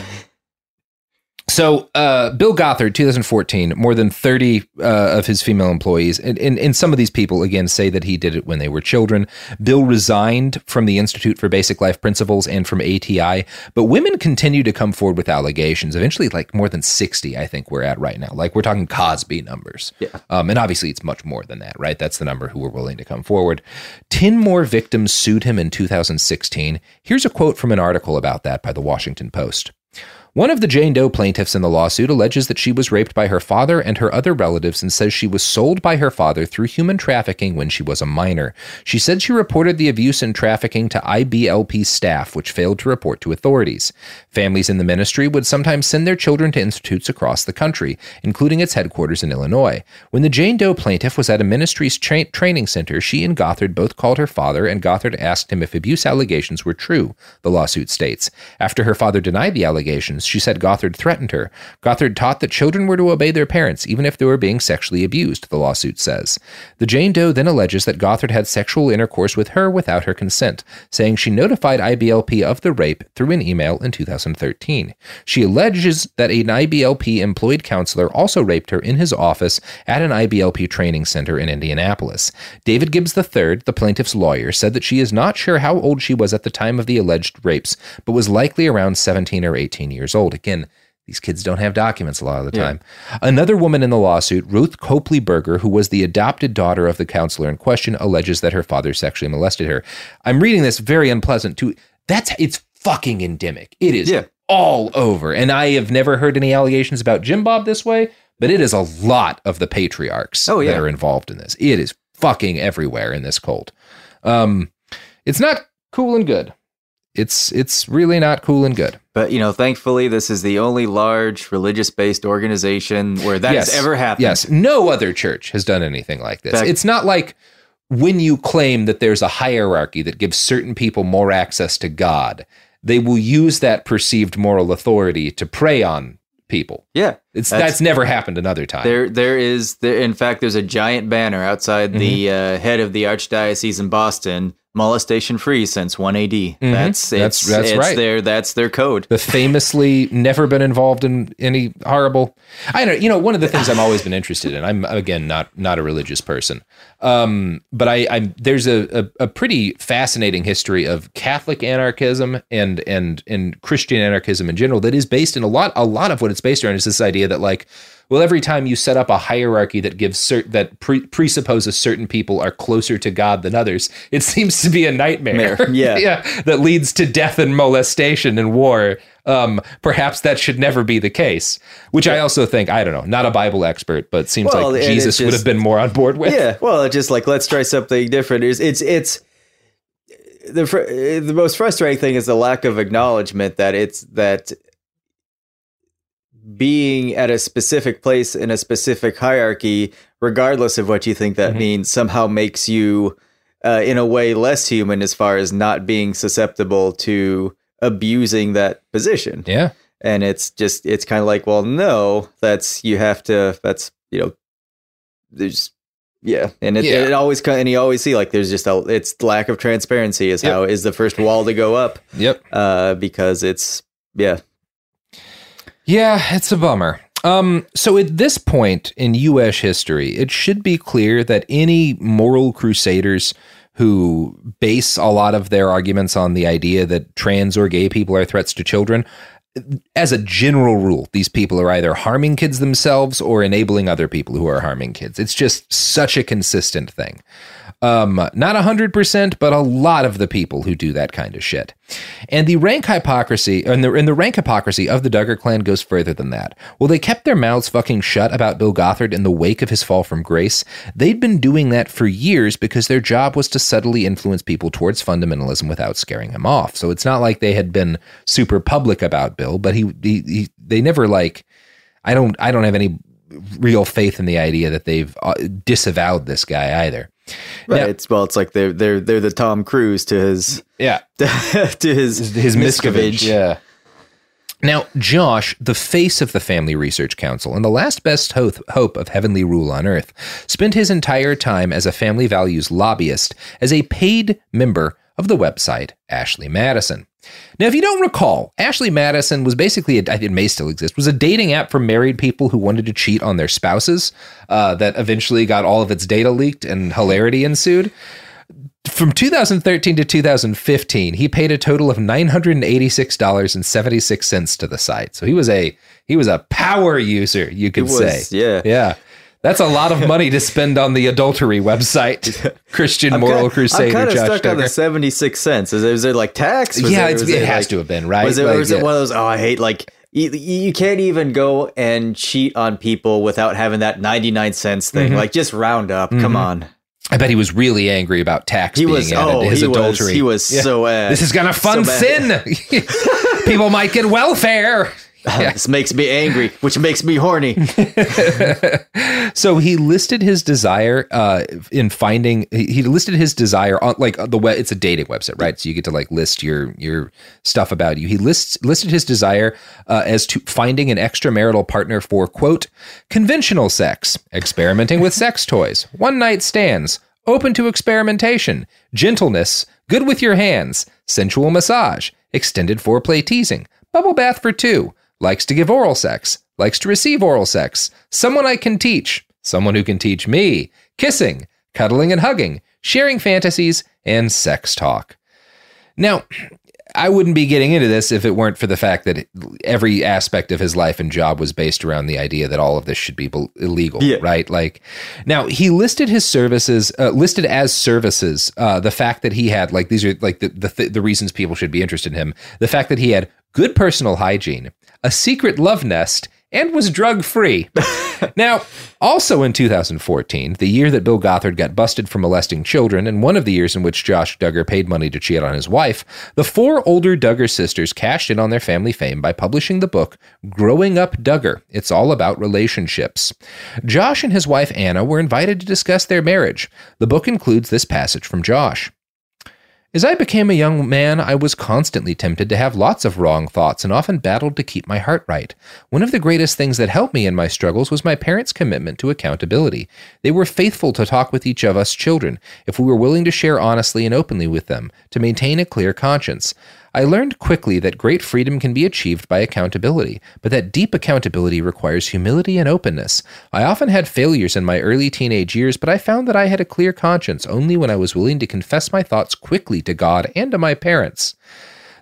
so uh, Bill Gothard, 2014, more than 30 uh, of his female employees, and, and, and some of these people, again, say that he did it when they were children. Bill resigned from the Institute for Basic Life Principles and from ATI, but women continue to come forward with allegations. Eventually, like more than 60, I think we're at right now. Like we're talking Cosby numbers. Yeah. Um, and obviously, it's much more than that, right? That's the number who were willing to come forward. 10 more victims sued him in 2016. Here's a quote from an article about that by the Washington Post. One of the Jane Doe plaintiffs in the lawsuit alleges that she was raped by her father and her other relatives and says she was sold by her father through human trafficking when she was a minor. She said she reported the abuse and trafficking to IBLP staff, which failed to report to authorities. Families in the ministry would sometimes send their children to institutes across the country, including its headquarters in Illinois. When the Jane Doe plaintiff was at a ministry's tra- training center, she and Gothard both called her father, and Gothard asked him if abuse allegations were true, the lawsuit states. After her father denied the allegations, she said Gothard threatened her. Gothard taught that children were to obey their parents, even if they were being sexually abused, the lawsuit says. The Jane Doe then alleges that Gothard had sexual intercourse with her without her consent, saying she notified IBLP of the rape through an email in 2013. She alleges that an IBLP employed counselor also raped her in his office at an IBLP training center in Indianapolis. David Gibbs III, the plaintiff's lawyer, said that she is not sure how old she was at the time of the alleged rapes, but was likely around 17 or 18 years old. Again, these kids don't have documents a lot of the Yeah. time. Another woman in the lawsuit, Ruth Copley Berger, who was the adopted daughter of the counselor in question, alleges that her father sexually molested her. I'm reading this very unpleasant to that's it's fucking endemic. It is Yeah. all over. And I have never heard any allegations about Jim Bob this way, but it is a lot of the patriarchs Oh, yeah. that are involved in this. It is fucking everywhere in this cult. Um, it's not cool and good. It's it's really not cool and good. But you know, thankfully, this is the only large religious-based organization where that has ever happened. Yes, no other church has done anything like this. Fact- it's not like when you claim that there's a hierarchy that gives certain people more access to God, they will use that perceived moral authority to prey on people. Yeah, It's That's- that's, never happened another time. There, there is. There, in fact, there's a giant banner outside the Mm-hmm. uh, head of the archdiocese in Boston, molestation free since 1 AD. That's That's- it's, that's it's right. Their, that's their code. the famously never been involved in any horrible i don't you know one of the things i've always been interested in i'm again not not a religious person um but i i'm there's a, a a pretty fascinating history of catholic anarchism and and and christian anarchism in general that is based in a lot a lot of what it's based around is this idea idea that like well every time you set up a hierarchy that gives cert- that pre- presupposes certain people are closer to god than others it seems to be a nightmare Mayor, yeah. yeah that leads to death and molestation and war um, perhaps that should never be the case which i also think i don't know not a bible expert but seems Well, like jesus it's would have been more on board with Yeah, well, just like let's try something different. It's it's, it's the fr- the most frustrating thing is the lack of acknowledgement that it's that being at a specific place in a specific hierarchy, regardless of what you think that Mm-hmm. means, somehow makes you, uh, in a way, less human as far as not being susceptible to abusing that position. Yeah. And it's just, it's kind of like, well, no, that's, you have to, that's, you know, there's, yeah. And it, Yeah. it always, and you always see like there's just a, it's lack of transparency is Yep. how is the first wall to go up. Yep. Uh, because it's, yeah. Yeah, it's a bummer. Um, so at this point in U.S. history, it should be clear that any moral crusaders who base a lot of their arguments on the idea that trans or gay people are threats to children, as a general rule, these people are either harming kids themselves or enabling other people who are harming kids. It's just such a consistent thing. Um, not 100%, but a lot of the people who do that kind of shit. And the rank hypocrisy, and the, and the rank hypocrisy of the Duggar clan goes further than that. Well, they kept their mouths fucking shut about Bill Gothard in the wake of his fall from grace. They'd been doing that for years because their job was to subtly influence people towards fundamentalism without scaring him off. So it's not like they had been super public about Bill, but he, he, he they never like, I don't, I don't have any real faith in the idea that they've uh, disavowed this guy either. Right. Now- it's well, it's like they're they're they're the Tom Cruise to his yeah to his his Miscavige. Miscavige. Yeah. Now, Josh, the face of the Family Research Council and the last best ho- hope of heavenly rule on earth, spent his entire time as a family values lobbyist as a paid member of the website Ashley Madison. Now, if you don't recall, Ashley Madison was basically, a, it may still exist, was a dating app for married people who wanted to cheat on their spouses uh, that eventually got all of its data leaked and hilarity ensued. From 2013 to 2015, he paid a total of $986.76 to the site. So he was a he was a power user, you could was, say. yeah. Yeah. That's a lot of money to spend on the adultery website. Christian I'm Moral kinda- Crusader I'm kind of Josh stuck on the 76 cents. Is it, is it like tax? Was Yeah, it, it's- was it has like- to have been, right? Was it, Like, is it yeah. one of those, oh, I hate, like, you, you can't even go and cheat on people without having that 99 cents thing. Mhm. Like, just round up. Come Mhm. on. I bet he was really angry about tax He being was- added oh, to his he was- adultery. he was so, uh, this is gonna fund so sin. People might get welfare. this makes me angry, which makes me horny. so he listed his desire uh, in finding. He he listed his desire on like the web. It's a dating website, right? So you get to like list your your stuff about you. He lists listed his desire uh, as to finding an extramarital partner for quote conventional sex, experimenting with sex toys, one night stands, open to experimentation, gentleness, good with your hands, sensual massage, extended foreplay teasing, bubble bath for two, likes to give oral sex, likes to receive oral sex, someone I can teach, someone who can teach me, kissing, cuddling and hugging, sharing fantasies, and sex talk. Now, I wouldn't be getting into this if it weren't for the fact that every aspect of his life and job was based around the idea that all of this should be illegal, Yeah. right? Like, now he listed his services, uh, listed as services, uh, the fact that he had like these are like the the, the reasons people should be interested in him, the fact that he had good personal hygiene, a secret love nest, and was drug free. now, also in 2014, the year that Bill Gothard got busted for molesting children, and one of the years in which Josh Duggar paid money to cheat on his wife, the four older Duggar sisters cashed in on their family fame by publishing the book Growing Up Duggar. It's all about relationships. Josh and his wife Anna were invited to discuss their marriage. The book includes this passage from Josh. As I became a young man, I was constantly tempted to have lots of wrong thoughts and often battled to keep my heart right. One of the greatest things that helped me in my struggles was my parents' commitment to accountability. They were faithful to talk with each of us children if we were willing to share honestly and openly with them, to maintain a clear conscience. I learned quickly that great freedom can be achieved by accountability, but that deep accountability requires humility and openness. I often had failures in my early teenage years, but I found that I had a clear conscience only when I was willing to confess my thoughts quickly to God and to my parents.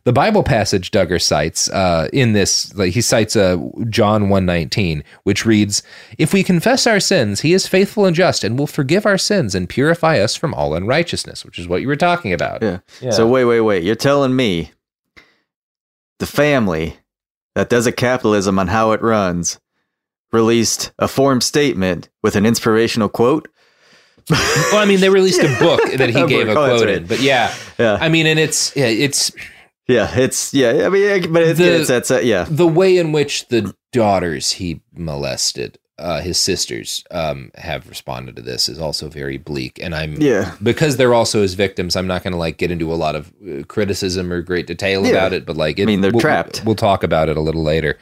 the Bible passage Duggar cites uh, in this, like he cites uh, John one nineteen, which reads, "If we confess our sins, He is faithful and just, and will forgive our sins and purify us from all unrighteousness," which is what you were talking about. Yeah. So wait, wait, wait. You're telling me the family that does a capitalism on how it runs released a form statement with an inspirational quote? well, I mean, they released a book that he A gave a book. Oh, quote right. in, but yeah, Yeah. I mean, and it's yeah, it's Yeah, it's yeah. I mean, but it's, The- it's that's uh, yeah. the way in which the daughters he molested, uh, his sisters, um, have responded to this is also very bleak. And I'm Yeah. because they're also his victims. I'm not going to like get into a lot of uh, criticism or great detail Yeah. about it, but like, it, I mean, they're we'll- trapped. We'll talk about it a little later.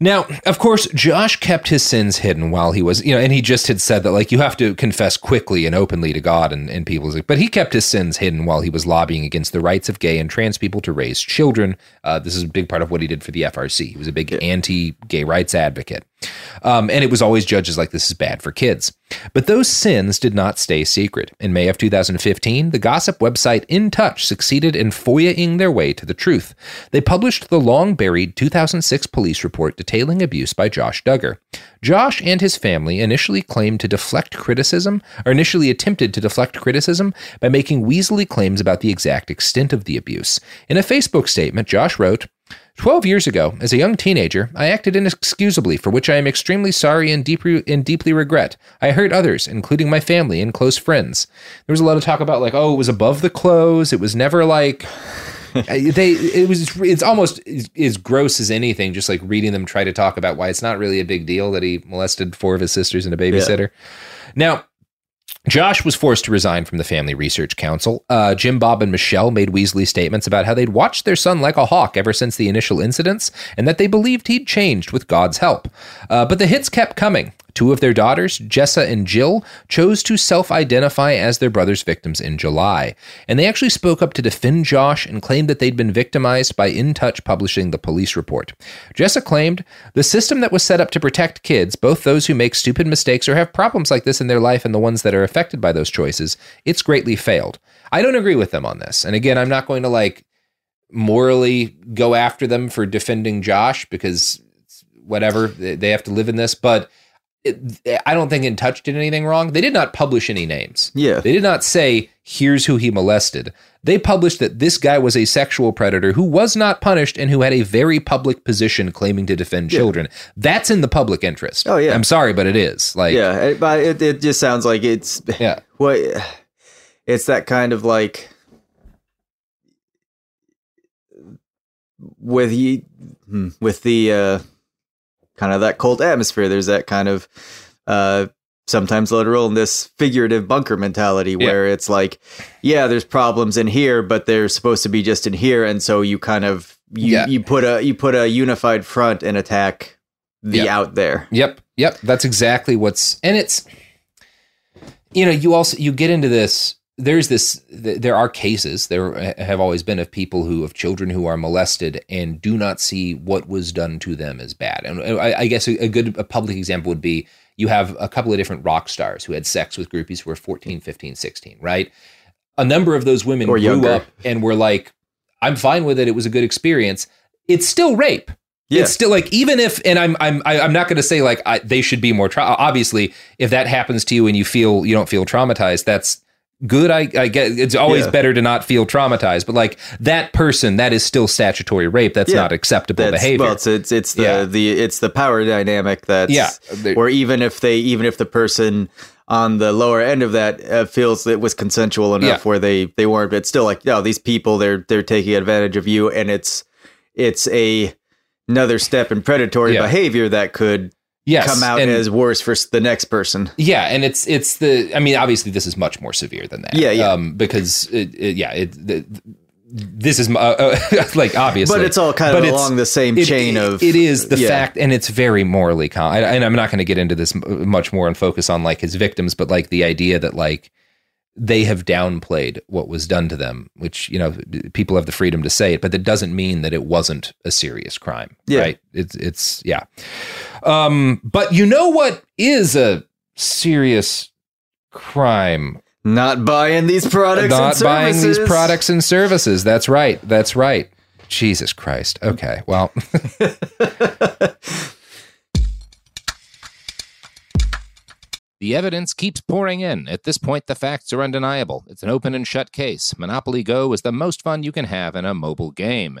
Now, of course, Josh kept his sins hidden while he was, you know, and he just had said that, like, you have to confess quickly and openly to God and, and people. But he kept his sins hidden while he was lobbying against the rights of gay and trans people to raise children. Uh, this is a big part of what he did for the FRC. He was a big anti gay rights advocate. Um, and it was always judged as like, this is bad for kids. But those sins did not stay secret. In May of 2015, the gossip website In Touch succeeded in FOIA-ing their way to the truth. They published the long buried 2006 police report detailing abuse by Josh Duggar. Josh and his family initially claimed to deflect criticism, or initially attempted to deflect criticism by making weaselly claims about the exact extent of the abuse. In a Facebook statement, Josh wrote, 12 years ago, as a young teenager, I acted inexcusably, for which I am extremely sorry and, deeply and deeply regret. I hurt others, including my family and close friends. There was a lot of talk about, like, oh, it was above the clothes. It was never like. they it was it's almost as, as gross as anything just like reading them try to talk about why it's not really a big deal that he molested four of his sisters and a babysitter now Josh was forced to resign from the Family Research Council. Uh, Jim, Bob, and Michelle made Weasley statements about how they'd watched their son like a hawk ever since the initial incidents and that they believed he'd changed with God's help. Uh, but the hits kept coming. Two of their daughters, Jessa and Jill, chose to self identify as their brother's victims in July. And they actually spoke up to defend Josh and claimed that they'd been victimized by In Touch publishing the police report. Jessa claimed the system that was set up to protect kids, both those who make stupid mistakes or have problems like this in their life and the ones that are affected by those choices, it's greatly failed. I don't agree with them on this. And again, I'm not going to like morally go after them for defending Josh because whatever they they have to live in this, but it, I don't think In Touch did anything wrong. They did not publish any names. Yeah. They did not say, here's who he molested. They published that this guy was a sexual predator who was not punished and who had a very public position claiming to defend Yeah. children. That's in the public interest. Oh, yeah. I'm sorry, but it is. Like, yeah, it, but it, it just sounds like it's yeah. what it's that kind of like with you hmm, with the uh kind of that cold atmosphere there's that kind of uh sometimes literal and this figurative bunker mentality where it's like yeah there's problems in here but they're supposed to be just in here and so you kind of you Yeah. you put a you put a unified front and attack the Yeah. out there Yep, yep. That's exactly what's and it's you know you also you get into this. There's this. There are cases. There have always been of people who of children who are molested and do not see what was done to them as bad. And I, I guess a, good a public example would be you have a couple of different rock stars who had sex with groupies who were 14, 15, 16, right? A number of those women Or grew younger. up and were like, "I'm fine with it. It was a good experience." It's still rape. Yeah. It's still like even if, and I'm I'm I- I'm not going to say like I, they should be more. Tra- obviously, if that happens to you and you feel you don't feel traumatized, that's good. I, I get it's always Yeah. better to not feel traumatized, but like that person, that is still statutory rape. That's Yeah. not acceptable That's- behavior. Well, it's it's, it's the Yeah. the it's the power dynamic that's Yeah. Or even if they even if the person on the lower end of that uh, feels it was consensual enough where they they weren't, but still like no, these people they're they're taking advantage of you, and it's it's a another step in predatory behavior that could Yes, come out and- as worse for the next person. Yeah, and it's it's the. I mean, obviously, this is much more severe than that. Yeah, yeah. Um, because it, it, yeah, it. The, this is uh, uh, like obviously, But it's all kind of but it's- along the same it- chain it- of- It is the yeah. fact, and it's very morally. Con- I, and I'm not going to get into this m- much more and focus on like his victims, but like the idea that like they have downplayed what was done to them, which you know people have the freedom to say it, but that doesn't mean that it wasn't a serious crime. Yeah. Right? It's it's yeah. Um, but you know what is a serious crime? Not buying these products Not and buying these products and services. That's right. That's right. Jesus Christ. Okay. Well, The evidence keeps pouring in. At this point, the facts are undeniable. It's an open and shut case. Monopoly Go is the most fun you can have in a mobile game.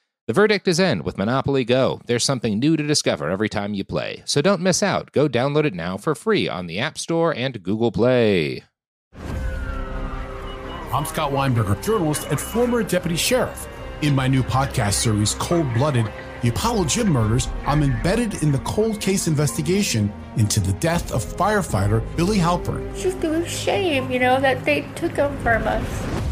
The verdict is in with Monopoly Go. There's something new to discover every time you play. So don't miss out. Go download it now for free on the App Store and Google Play. I'm Scott Weinberger, journalist and former deputy sheriff. In my new podcast series, Cold Blooded The Apollo Gym Murders, I'm embedded in the cold case investigation into the death of firefighter Billy Halpern. It's just a shame, you know, that they took him from us.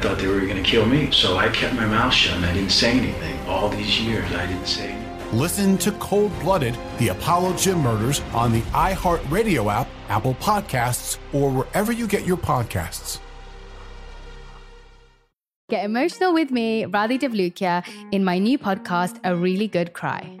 Thought they were going to kill me, so I kept my mouth shut and I didn't say anything. All these years, I didn't say anything. Listen to Cold Blooded, the Apollo Gym Murders on the iHeartRadio app, Apple Podcasts, or wherever you get your podcasts. Get emotional with me, Radhi Devlukia, in my new podcast, A Really Good Cry.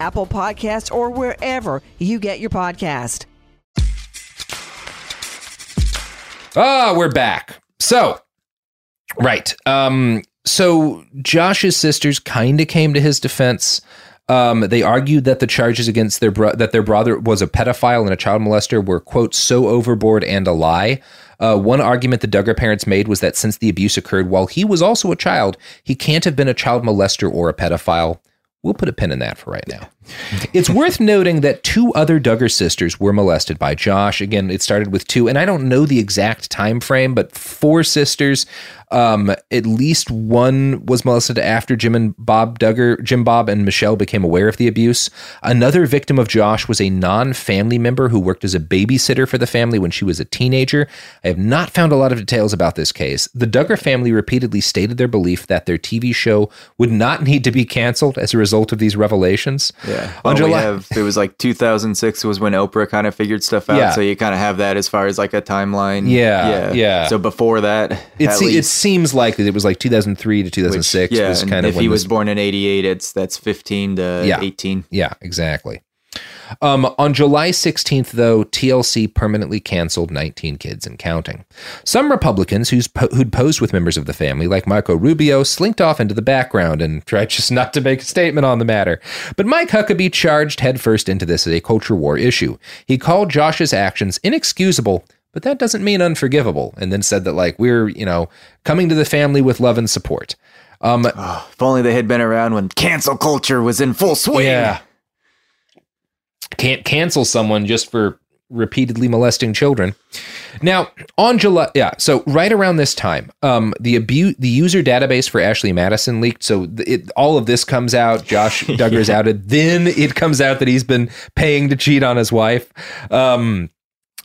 Apple Podcasts, or wherever you get your podcast. Ah, we're back. So, right. Um, so Josh's sisters kind of came to his defense. Um, they argued that the charges against their bro- that their brother was a pedophile and a child molester were quote so overboard and a lie. Uh, one argument the Duggar parents made was that since the abuse occurred while he was also a child, he can't have been a child molester or a pedophile. We'll put a pin in that for right now. It's worth noting that two other Duggar sisters were molested by Josh. Again, it started with two, and I don't know the exact time frame, but four sisters. Um, at least one was molested after Jim and Bob Duggar, Jim Bob and Michelle became aware of the abuse. Another victim of Josh was a non-family member who worked as a babysitter for the family when she was a teenager. I have not found a lot of details about this case. The Duggar family repeatedly stated their belief that their TV show would not need to be canceled as a result of these revelations. Yeah. On Well, we July- have, it was like 2006 was when Oprah kind of figured stuff out. Yeah. So you kind of have that as far as like a timeline. Yeah, yeah. yeah. So before that, It, se- it seems likely that it was like 2003 to which- 2006 yeah, was kind of if when he was born in 88, it's that's 15 to Yeah. 18. Yeah, exactly. Um, on July 16th, though, TLC permanently canceled 19 Kids and Counting. Some Republicans who's po- who'd posed with members of the family, like Marco Rubio, slinked off into the background and tried just not to make a statement on the matter. But Mike Huckabee charged headfirst into this as a culture war issue. He called Josh's actions inexcusable, but that doesn't mean unforgivable, and then said that, like, we're, you know, coming to the family with love and support. Um, If only they had been around when cancel culture was in full swing. Yeah. Can't cancel someone just for repeatedly molesting children. Now, on July, yeah, so right around this time, um, the abuse, the user database for Ashley Madison leaked. So it, all of this comes out. Josh Duggar's outed. Then it comes out that he's been paying to cheat on his wife. Um,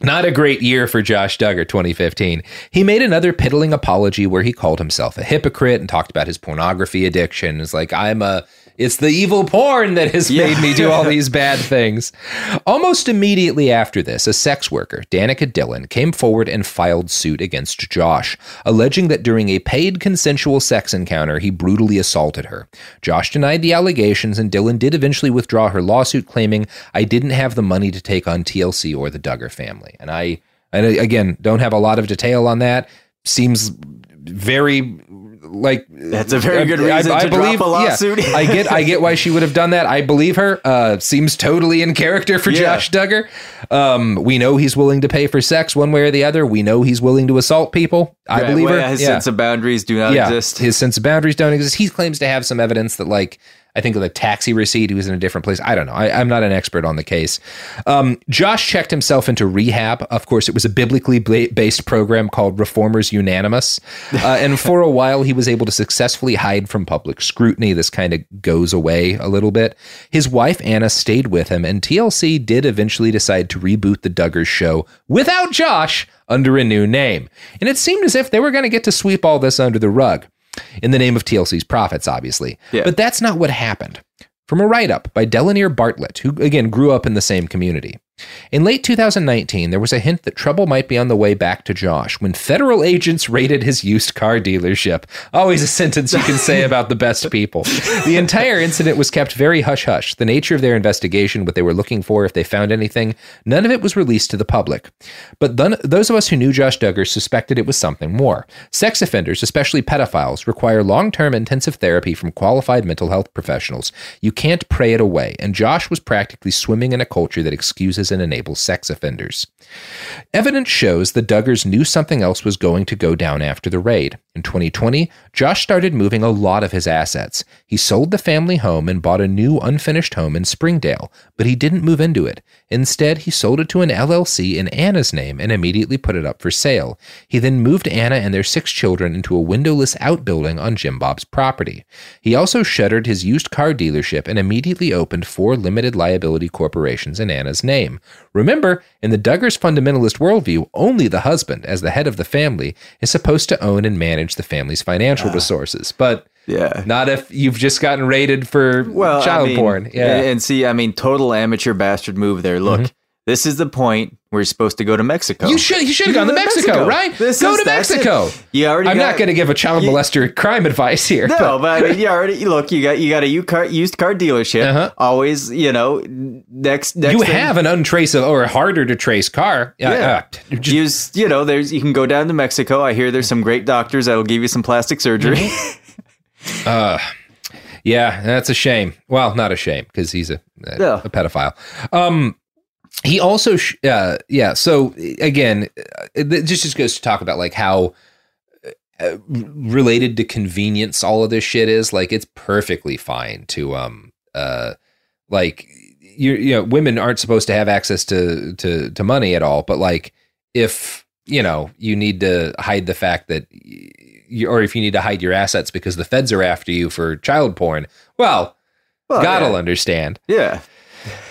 not a great year for Josh Duggar, 2015. He made another piddling apology where he called himself a hypocrite and talked about his pornography addiction. It's like, I'm a, it's the evil porn that has Yeah. made me do all these bad things. Almost immediately after this, a sex worker, Danica Dillon, came forward and filed suit against Josh, alleging that during a paid consensual sex encounter, he brutally assaulted her. Josh denied the allegations, and Dillon did eventually withdraw her lawsuit, claiming, I didn't have the money to take on TLC or the Duggar family. And I, and again, don't have a lot of detail on that. Seems very like That's a very good reason to drop a yeah, lawsuit. I get I get why she would have done that. I believe her. Uh, seems totally in character for Yeah. Josh Duggar. Um, we know he's willing to pay for sex one way or the other. We know he's willing to assault people. I Right, believe well, her. His Yeah. sense of boundaries do not yeah, exist. his sense of boundaries don't exist. He claims to have some evidence that like I think of the taxi receipt. He was in a different place. I don't know. I, I'm not an expert on the case. Um, Josh checked himself into rehab. Of course, it was a biblically based program called Reformers Unanimous. Uh, and for a while, he was able to successfully hide from public scrutiny. This kind of goes away a little bit. His wife, Anna, stayed with him, and TLC did eventually decide to reboot the Duggars show without Josh under a new name. And it seemed as if they were going to get to sweep all this under the rug in the name of TLC's profits, obviously. Yeah. But that's not what happened. From a write up by Delanere Bartlett, who again grew up in the same community. In late 2019, there was a hint that trouble might be on the way back to Josh when federal agents raided his used car dealership. Always a sentence you can say about the best people. The entire incident was kept very hush hush. The nature of their investigation, what they were looking for, if they found anything, none of it was released to the public. But then, those of us who knew Josh Duggar suspected it was something more. Sex offenders, especially pedophiles, require long term intensive therapy from qualified mental health professionals. You can't pray it away, and Josh was practically swimming in a culture that excuses and enables sex offenders. Evidence shows the Duggars knew something else was going to go down after the raid. In 2020, Josh started moving a lot of his assets. He sold the family home and bought a new unfinished home in Springdale, but he didn't move into it. Instead, he sold it to an LLC in Anna's name and immediately put it up for sale. He then moved Anna and their six children into a windowless outbuilding on Jim Bob's property. He also shuttered his used car dealership and immediately opened four limited liability corporations in Anna's name. Remember, in the Duggars fundamentalist worldview, only the husband, as the head of the family, is supposed to own and manage the family's financial resources. But yeah. not if you've just gotten raided for well, child I mean, porn. Yeah. And, see, I mean, total amateur bastard move there. Look, Mhm. This is the point where you're supposed to go to Mexico. You should you should have gone to Mexico, right? This Go is- to that's it. Mexico. You already I'm got- not going to give a child molester crime advice here. No, but I mean, you already look. You got you got a used car, used car dealership. Always, you know, next next. Uh-huh. you thing- have an untraceable or harder to trace car. Yeah, uh, Use, you know, there's you can go down to Mexico. I hear there's some great doctors that'll give you some plastic surgery. Mm-hmm. uh, yeah, that's a shame. Well, not a shame because he's a, a, Yeah. a pedophile. Um, he also, sh- uh, yeah. So again, uh, it just just goes to talk about like how uh, related to convenience all of this shit is. Like, it's perfectly fine to um uh like you you know women aren't supposed to have access to to to money at all, but like if you know you need to hide the fact that you, or if you need to hide your assets because the feds are after you for child porn well, Well, God yeah. will understand. yeah.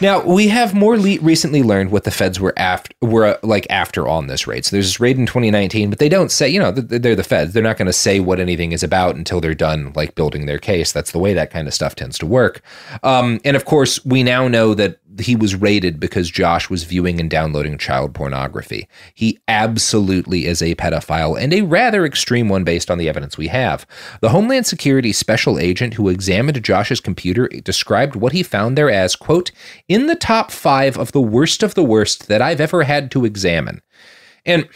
Now we have more le- recently learned what the feds were after were uh, like after on this raid. So there's this raid in 2019, but they don't say you know th- they're the feds. They're not going to say what anything is about until they're done like building their case. That's the way that kind of stuff tends to work. Um, and of course, we now know that he was raided because Josh was viewing and downloading child pornography. He absolutely is a pedophile and a rather extreme one based on the evidence we have. The Homeland Security special agent who examined Josh's computer described what he found there as, quote, in the top five of the worst of the worst that I've ever had to examine. And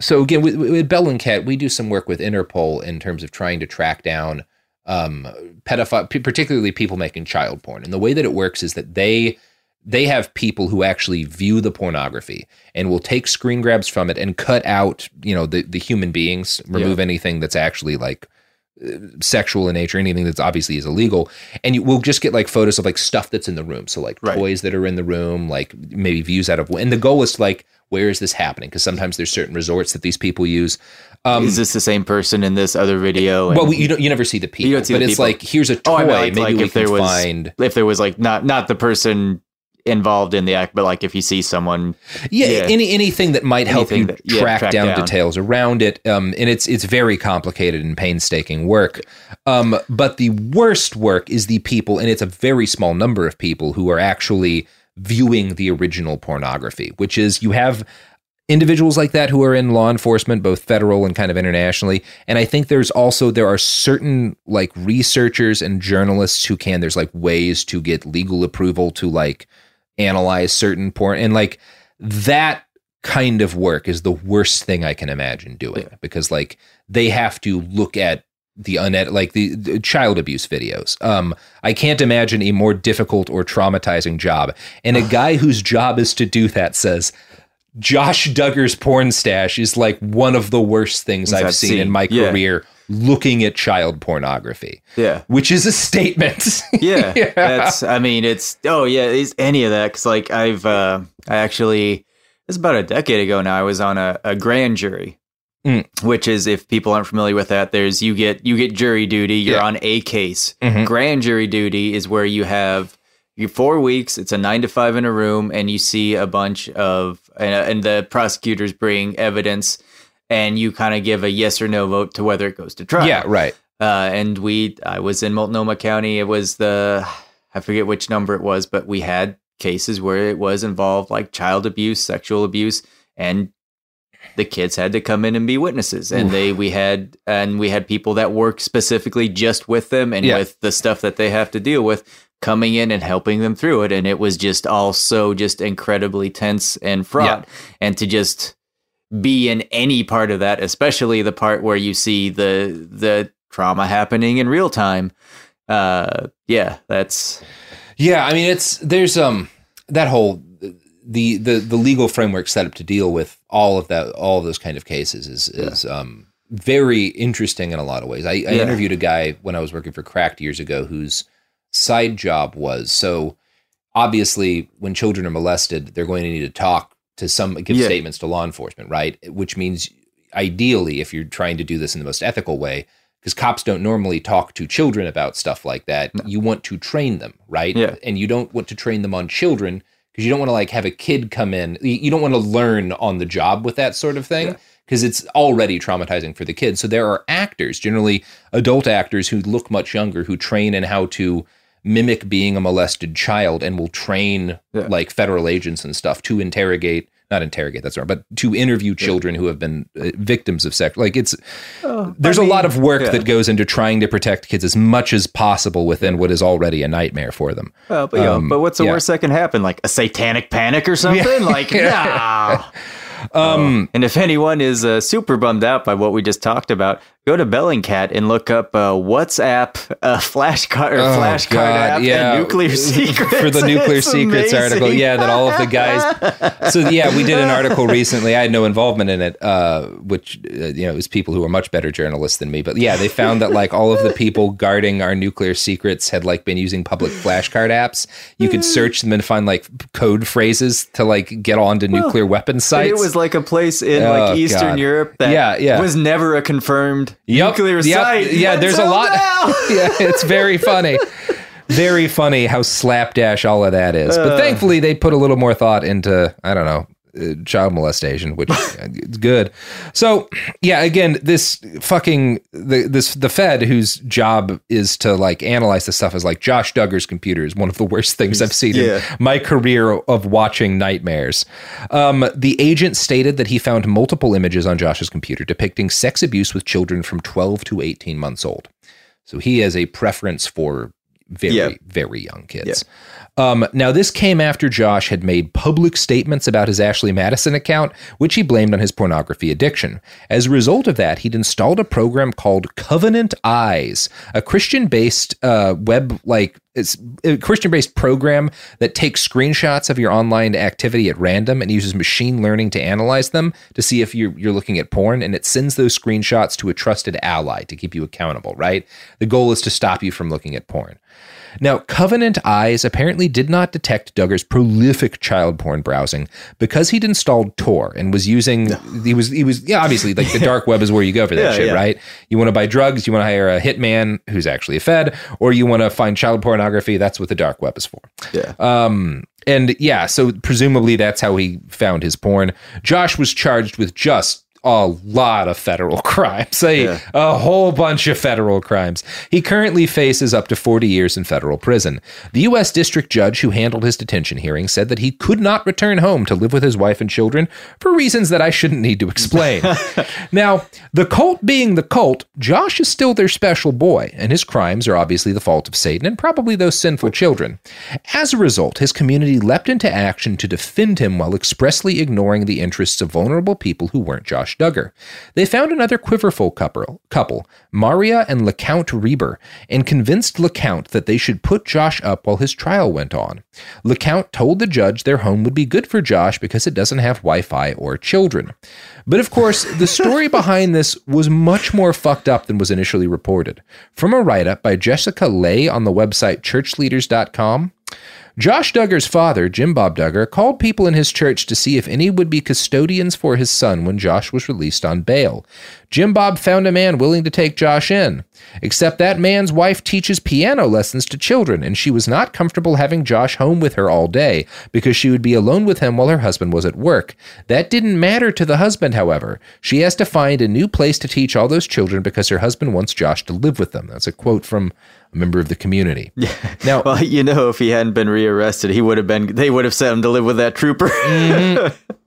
so again, with, with Bellingcat, we do some work with Interpol in terms of trying to track down um, pedophile, particularly people making child porn. And the way that it works is that they they have people who actually view the pornography and will take screen grabs from it and cut out, you know, the the human beings, remove yeah. anything that's actually like uh, sexual in nature, anything that's obviously is illegal, and you, we'll just get like photos of like stuff that's in the room. So like right. toys that are in the room, like maybe views out of. And the goal is to, like where is this happening? Because sometimes there's certain resorts that these people use. Um, is this the same person in this other video? And, well, we, you don't. You never see the people. You don't see but it's people. like here's a toy. Oh, I mean, like, maybe like we if can there was, find if there was like not not the person involved in the act, but like if you see someone, yeah, yeah. any anything that might help you that, yeah, track, track down, down, details around it, um, and it's it's very complicated and painstaking work. Um, but the worst work is the people, and it's a very small number of people who are actually viewing the original pornography, which is you have individuals like that who are in law enforcement both federal and kind of internationally. And i think there's also there are certain like researchers and journalists who can there's like ways to get legal approval to like analyze certain porn and like that kind of work is the worst thing I can imagine doing yeah. because like they have to look at the uned like the, the, child abuse videos. Um, I can't imagine a more difficult or traumatizing job. And a guy whose job is to do that says, Josh Duggar's porn stash is like one of the worst things I've, I've seen, seen, in my yeah. career looking at child pornography. Yeah. Which is a statement. yeah, yeah. That's, I mean, it's, oh, yeah, it's any of that. Cause like I've, uh, I actually, it's about a decade ago now, I was on a, a grand jury. Mm. Which is, if people aren't familiar with that, there's you get you get jury duty. You're yeah. on a case. Mm-hmm. Grand jury duty is where you have you four weeks. It's a nine to five in a room, and you see a bunch of and, and the prosecutors bring evidence and you kind of give a yes or no vote to whether it goes to trial. Yeah, right. Uh, and we, I was in Multnomah County. It was the, I forget which number it was, but we had cases where it was involved like child abuse, sexual abuse, and the kids had to come in and be witnesses. And Oof. they, we had, and we had people that work specifically just with them and yeah. with the stuff that they have to deal with coming in and helping them through it. And it was just all so just incredibly tense and fraught. Yeah. And to just, be in any part of that, especially the part where you see the the trauma happening in real time. Uh, yeah, that's yeah. I mean, it's there's um that whole the the the legal framework set up to deal with all of that all of those kind of cases is is yeah. um very interesting in a lot of ways. I, I yeah. interviewed a guy when I was working for Cracked years ago whose side job was so obviously when children are molested, they're going to need to talk to some give yeah. statements to law enforcement, right? Which means ideally, if you're trying to do this in the most ethical way, because cops don't normally talk to children about stuff like that, no. you want to train them, right? Yeah. And you don't want to train them on children because you don't want to like have a kid come in. You don't want to learn on the job with that sort of thing. Because yeah. it's already traumatizing for the kids. So there are actors, generally adult actors who look much younger, who train in how to mimic being a molested child and will train yeah. like federal agents and stuff to interrogate not interrogate that's wrong but to interview children yeah. who have been uh, victims of sex like it's oh, there's I mean, a lot of work yeah. that goes into trying to protect kids as much as possible within what is already a nightmare for them. Well, but, um, but what's the worst that can happen? Like a satanic panic or something? Like nah. Um, and if anyone is uh, super bummed out by what we just talked about, go to Bellingcat and look up uh, WhatsApp uh, flashcard or oh, flashcard God, app yeah. nuclear secrets for the nuclear it's secrets amazing. article. Yeah, that all of the guys. so yeah, we did an article recently. I had no involvement in it, uh, which uh, you know it was people who were much better journalists than me. But yeah, they found that like all of the people guarding our nuclear secrets had like been using public flashcard apps. You could search them and find like code phrases to like get onto well, nuclear weapons sites. It was like a place in oh, like Eastern God. Europe that yeah, yeah. was never a confirmed yep, nuclear yep, site. Yeah, there's a lot. yeah, it's very funny. very funny how slapdash all of that is. But Uh. thankfully, they put a little more thought into I don't know child molestation, which is good. So yeah, again, this fucking the this the Fed whose job is to like analyze this stuff is like Josh Duggar's computer is one of the worst things I've seen Yeah. in my career of watching nightmares. Um, the agent stated that he found multiple images on Josh's computer depicting sex abuse with children from 12 to 18 months old. So he has a preference for very, Yeah. very young kids. Um, now, this came after Josh had made public statements about his Ashley Madison account, which he blamed on his pornography addiction. As a result of that, he'd installed a program called Covenant Eyes, a Christian-based uh, web like it's Christian-based program that takes screenshots of your online activity at random and uses machine learning to analyze them to see if you're you're looking at porn, and it sends those screenshots to a trusted ally to keep you accountable. Right? The goal is to stop you from looking at porn. Now, Covenant Eyes apparently did not detect Duggar's prolific child porn browsing because he'd installed Tor and was using he was he was yeah obviously like the dark web is where you go for that Yeah, shit yeah. right you want to buy drugs you want to hire a hitman who's actually a Fed or you want to find child pornography that's what the dark web is for Yeah. um and yeah so presumably that's how he found his porn Josh was charged with just a lot of federal crimes, a, a whole bunch of federal crimes. He currently faces up to 40 years in federal prison. The U.S. District Judge who handled his detention hearing said that he could not return home to live with his wife and children for reasons that I shouldn't need to explain. now, the cult being the cult, Josh is still their special boy, and his crimes are obviously the fault of Satan and probably those sinful children. As a result, his community leapt into action to defend him while expressly ignoring the interests of vulnerable people who weren't Josh Duggar. They found another quiverful couple, couple Maria and LaCount Reber, and convinced LaCount that they should put Josh up while his trial went on. LaCount told the judge their home would be good for Josh because it doesn't have Wi Fi or children. But of course, the story behind this was much more fucked up than was initially reported. From a write up by Jessica Lea on the website churchleaders.com, Josh Duggar's father, Jim Bob Duggar, called people in his church to see if any would be custodians for his son when Josh was released on bail. Jim Bob found a man willing to take Josh in. Except that man's wife teaches piano lessons to children, and she was not comfortable having Josh home with her all day because she would be alone with him while her husband was at work. That didn't matter to the husband, however. She has to find a new place to teach all those children because her husband wants Josh to live with them. That's a quote from a member of the community. Yeah. Now, well, you know, if he hadn't been rearrested, he would have been. They would have sent him to live with that trooper. Mm-hmm.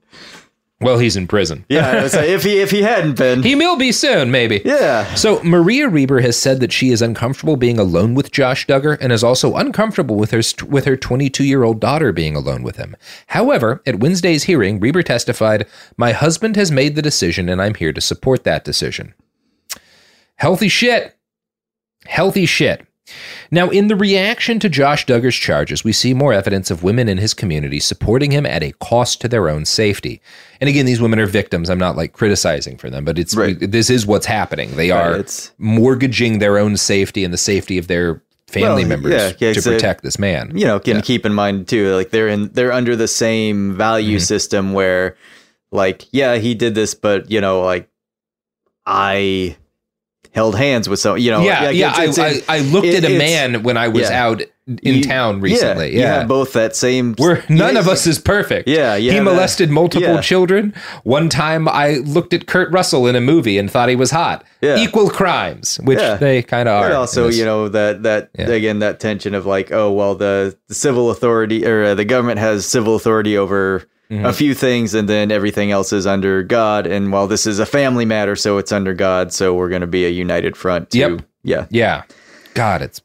Well, he's in prison. yeah, like, if he if he hadn't been, He will be soon, maybe. Yeah. So Maria Reber has said that she is uncomfortable being alone with Josh Duggar and is also uncomfortable with her with her 22 year old daughter being alone with him. However, at Wednesday's hearing, Reber testified, "My husband has made the decision, and I'm here to support that decision." Healthy shit. Healthy shit. Now, in the reaction to Josh Duggar's charges, we see more evidence of women in his community supporting him at a cost to their own safety. And again, these women are victims. I'm not like criticizing for them, but it's this is what's happening. They Right, are it's- mortgaging their own safety and the safety of their family Well, members yeah, yeah, to protect this man. you know, can keep in mind too, like they're in they're under the same value Mm-hmm. system where, like, yeah, he did this, but you know, like, I held hands with some, you know, yeah, like, yeah. it's- I, it's- I, I looked it- at a man when I was yeah. out in You- town recently. Yeah, have both that same. We're none yeah, of us is perfect. Yeah, you he molested multiple yeah. children. One time, I looked at Kurt Russell in a movie and thought he was hot. Yeah. Equal crimes, which Yeah. they kind of are. But also, you know that that Yeah. again that tension of like, oh well, the, the civil authority or uh, the government has civil authority over Mm-hmm. a few things, and then everything else is under God. And while this is a family matter, so it's under God, so we're going to be a united front. To, Yep. Yeah. Yeah. God, it's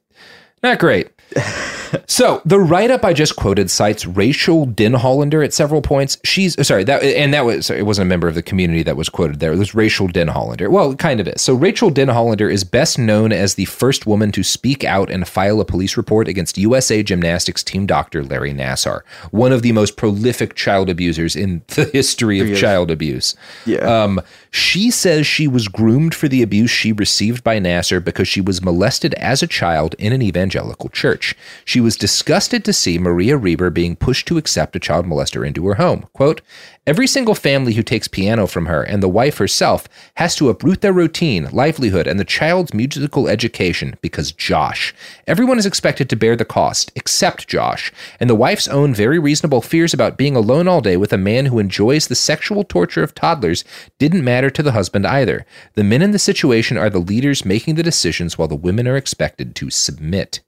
not great. so the write-up I just quoted cites Rachel Denhollander at several points. She's uh, sorry that and that was sorry, it wasn't a member of the community that was quoted there. It was Rachel Denhollander. Well, it kind of is. So Rachel Denhollander is best known as the first woman to speak out and file a police report against USA Gymnastics team doctor Larry Nassar, one of the most prolific child abusers in the history of child abuse. Yeah. Um, she says she was groomed for the abuse she received by Nassar because she was molested as a child in an evangelical church. She She was disgusted to see Maria Reber being pushed to accept a child molester into her home. Quote, Every single family who takes piano from her and the wife herself has to uproot their routine, livelihood, and the child's musical education because Josh. Everyone is expected to bear the cost, except Josh, and the wife's own very reasonable fears about being alone all day with a man who enjoys the sexual torture of toddlers didn't matter to the husband either. The men in the situation are the leaders making the decisions while the women are expected to submit.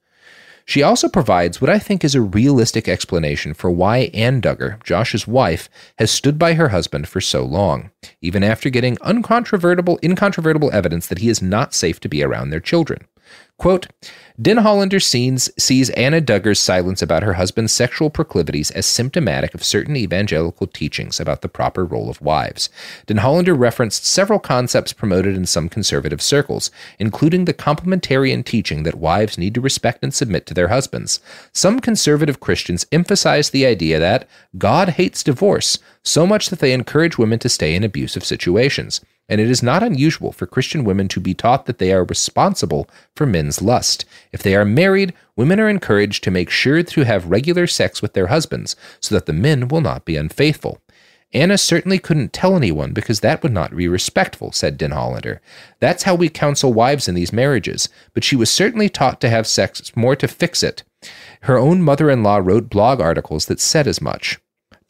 She also provides what I think is a realistic explanation for why Ann Duggar, Josh's wife, has stood by her husband for so long, even after getting uncontrovertible, incontrovertible evidence that he is not safe to be around their children. Quote, Denhollander sees, sees Anna Duggar's silence about her husband's sexual proclivities as symptomatic of certain evangelical teachings about the proper role of wives. Denhollander referenced several concepts promoted in some conservative circles, including the complementarian teaching that wives need to respect and submit to their husbands. Some conservative Christians emphasize the idea that God hates divorce so much that they encourage women to stay in abusive situations and it is not unusual for Christian women to be taught that they are responsible for men's lust. If they are married, women are encouraged to make sure to have regular sex with their husbands so that the men will not be unfaithful. Anna certainly couldn't tell anyone because that would not be respectful, said Denhollander. That's how we counsel wives in these marriages, but she was certainly taught to have sex more to fix it. Her own mother in law wrote blog articles that said as much.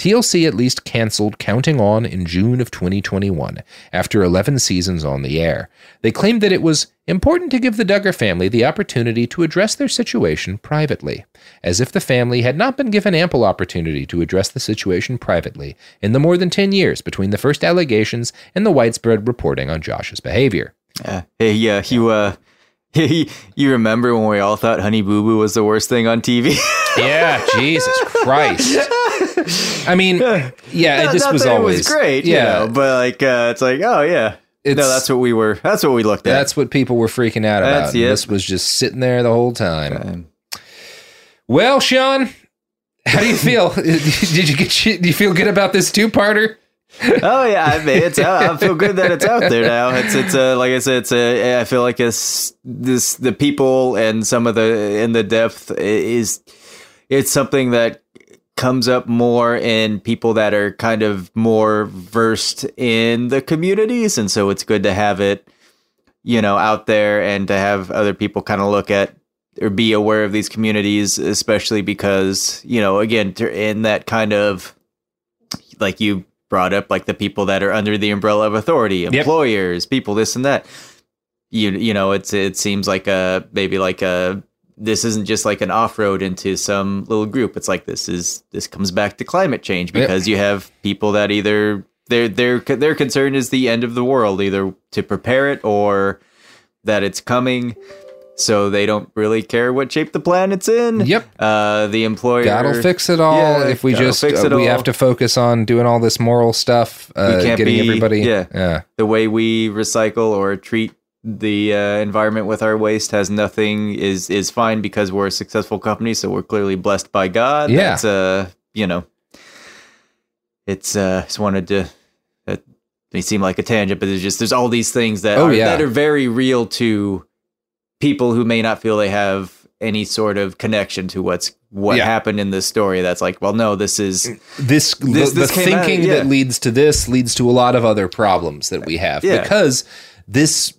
TLC at least canceled Counting On in June of 2021 after 11 seasons on the air. They claimed that it was important to give the Duggar family the opportunity to address their situation privately, as if the family had not been given ample opportunity to address the situation privately in the more than 10 years between the first allegations and the widespread reporting on Josh's behavior. Uh, hey, yeah, you, uh, you remember when we all thought Honey Boo Boo was the worst thing on TV? yeah, Jesus Christ. I mean, yeah, this was always was great, you Yeah, know, but like, uh, it's like, oh yeah, It's- no, that's what we were. That's what we looked at. that's what people were freaking out about. This was just sitting there the whole time. Well, Sean, how do you feel? Did you get? Do you feel good about this two-parter? oh yeah, I mean, it's. I feel good that it's out there now. It's it's uh, like I said, it's uh, I feel like it's this the people and some of the in the depth is it's something that comes up more in people that are kind of more versed in the communities, and so it's good to have it, you know, out there and to have other people kind of look at or be aware of these communities, especially because you know, again, in that kind of like you brought up like the people that are under the umbrella of authority employers people this and that you you know it's it seems like a maybe like a this isn't just like an off-road into some little group it's like this is this comes back to climate change because you have people that either their their their concern is the end of the world either to prepare it or that it's coming so they don't really care what shape the planet's in. Yep. Uh, the employer God'll fix it all Yeah, if we just fix uh, we all. have to focus on doing all this moral stuff, uh, we can't getting be everybody. yeah yeah. the way we recycle or treat the uh, environment with our waste has nothing is is fine because we're a successful company so we're clearly blessed by god Yeah. that's uh you know it's uh just wanted to that may seem like a tangent but there's just there's all these things that Oh, are yeah. that are very real to people who may not feel they have any sort of connection to what's what Yeah. happened in this story that's like well no this is this, This- the, this the came out- thinking yeah. that leads to this leads to a lot of other problems that we have Yeah. because this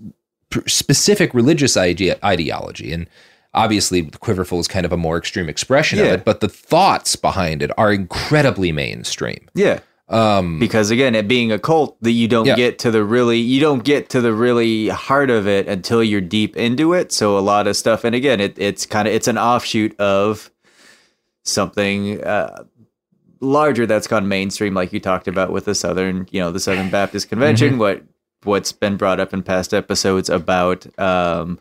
specific religious idea ideology. And obviously quiverful is kind of a more extreme expression of it but the thoughts behind it are incredibly mainstream. Yeah. Um because again it being a cult that you don't Yeah. get to the really you don't get to the really heart of it until you're deep into it. So a lot of stuff and again it, it's kind of it's an offshoot of something uh, larger that's gone mainstream like you talked about with the southern you know the southern baptist convention Mhm. what what's been brought up in past episodes about um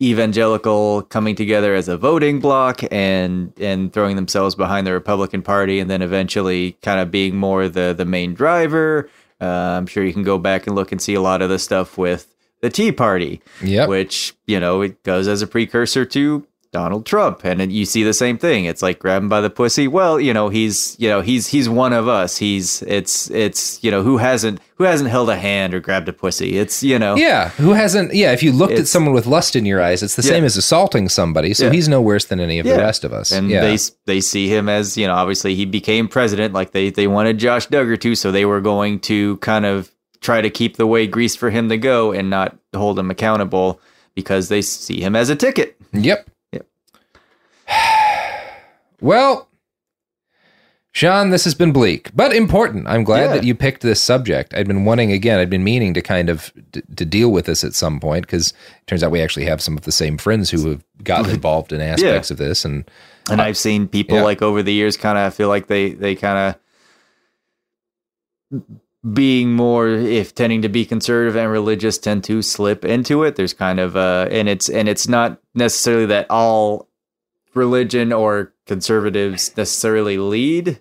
evangelical coming together as a voting bloc and and throwing themselves behind the Republican Party and then eventually kind of being more the the main driver. Uh, I'm sure you can go back and look and see a lot of the stuff with the Tea Party, Yep. which you know it goes as a precursor to Donald Trump, and you see the same thing. It's like grab him by the pussy. Well, you know, he's you know he's he's one of us. He's it's it's you know who hasn't who hasn't held a hand or grabbed a pussy. It's you know Yeah, who hasn't? Yeah, if you looked at someone with lust in your eyes, it's the Yeah. same as assaulting somebody. So Yeah. he's no worse than any of the rest of us. And yeah. they they see him as you know obviously he became president. Like they they wanted Josh Duggar to, so they were going to kind of try to keep the way grease for him to go and not hold him accountable because they see him as a ticket. Yep. Well, Sean, this has been bleak, but important. I'm glad Yeah. that you picked this subject. I'd been wanting again. I'd been meaning to kind of d- to deal with this at some point because it turns out we actually have some of the same friends who have gotten involved in aspects of this, and And I've seen people Yeah. like over the years kind of feel like they they kind of being more if tending to be conservative and religious tend to slip into it. There's kind of uh and it's and it's not necessarily that all religion or conservatives necessarily lead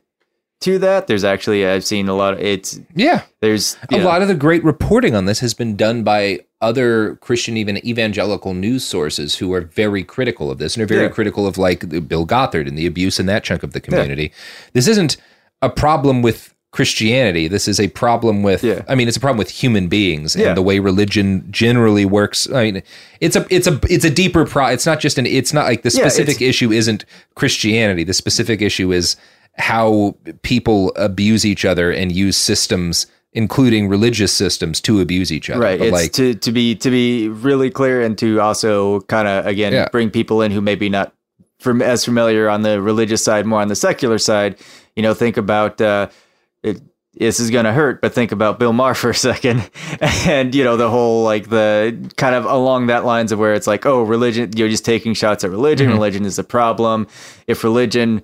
to that. There's actually I've seen a lot of it's yeah, there's a lot of the great reporting on this has been done by other Christian, even evangelical news sources who are very critical of this and are very Yeah. critical of like Bill Gothard and the abuse in that chunk of the community. This isn't a problem with Christianity. This is a problem with. I mean, it's a problem with human beings Yeah. and the way religion generally works. I mean, it's a it's a it's a deeper pro. It's not just an. It's not like the specific it's- issue isn't Christianity. The specific issue is how people abuse each other and use systems, including religious systems, to abuse each other. right But it's like, to to be to be really clear and to also kind of again Yeah. bring people in who maybe not from as familiar on the religious side more on the secular side you know think about uh this is going to hurt but think about bill maher for a second and you know the whole like the kind of along that lines of where it's like oh religion you're just taking shots at religion Mhm. religion is the problem if religion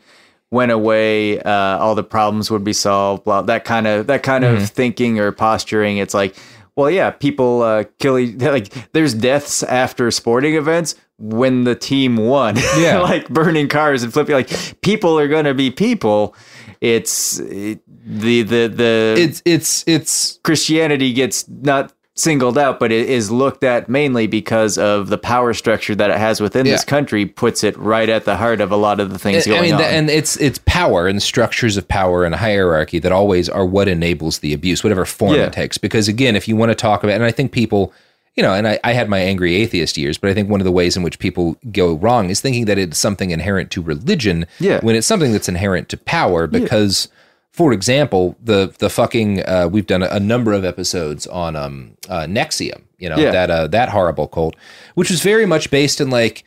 went away, uh, all the problems would be solved. Blah, that kind of that kind Mhm. of thinking or posturing. It's like, well, yeah, people uh, kill each, like there's deaths after sporting events when the team won. Yeah. like burning cars and flipping. Like people are gonna be people. It's it, the the the it's it's it's Christianity gets not singled out, but it is looked at mainly because of the power structure that it has within this country. Puts it right at the heart of a lot of the things I going mean, on. and it's it's power and structures of power and hierarchy that always are what enables the abuse, whatever form Yeah. it takes. Because again, if you want to talk about, and I think people, you know, and I, I had my angry atheist years, but I think one of the ways in which people go wrong is thinking that it's something inherent to religion, Yeah. when it's something that's inherent to power. Because, for example, the the fucking uh, we've done a, a number of episodes on um uh, NXIVM, you know, Yeah. that uh, that horrible cult, which was very much based in like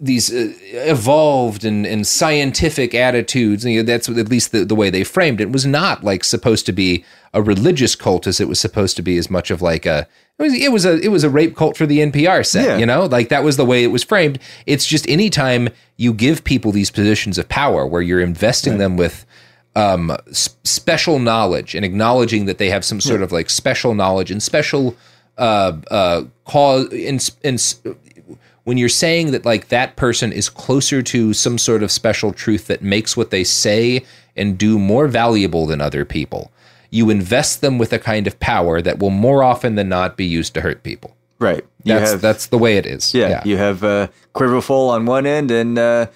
these uh, evolved and, and scientific attitudes. You know, that's at least the, the way they framed it. It was not like supposed to be a religious cult as it was supposed to be as much of like a it was it was a it was a rape cult for the NPR set, Yeah. you know? Like that was the way it was framed. It's just anytime you give people these positions of power where you're investing them with um, s- special knowledge and acknowledging that they have some sort Yeah. of like special knowledge and special uh, uh, cause in, in when you're saying that like that person is closer to some sort of special truth that makes what they say and do more valuable than other people, you invest them with a kind of power that will more often than not be used to hurt people. Right. You That's have- that's the way it is. Yeah, you have uh, Quiverful on one end, and uh,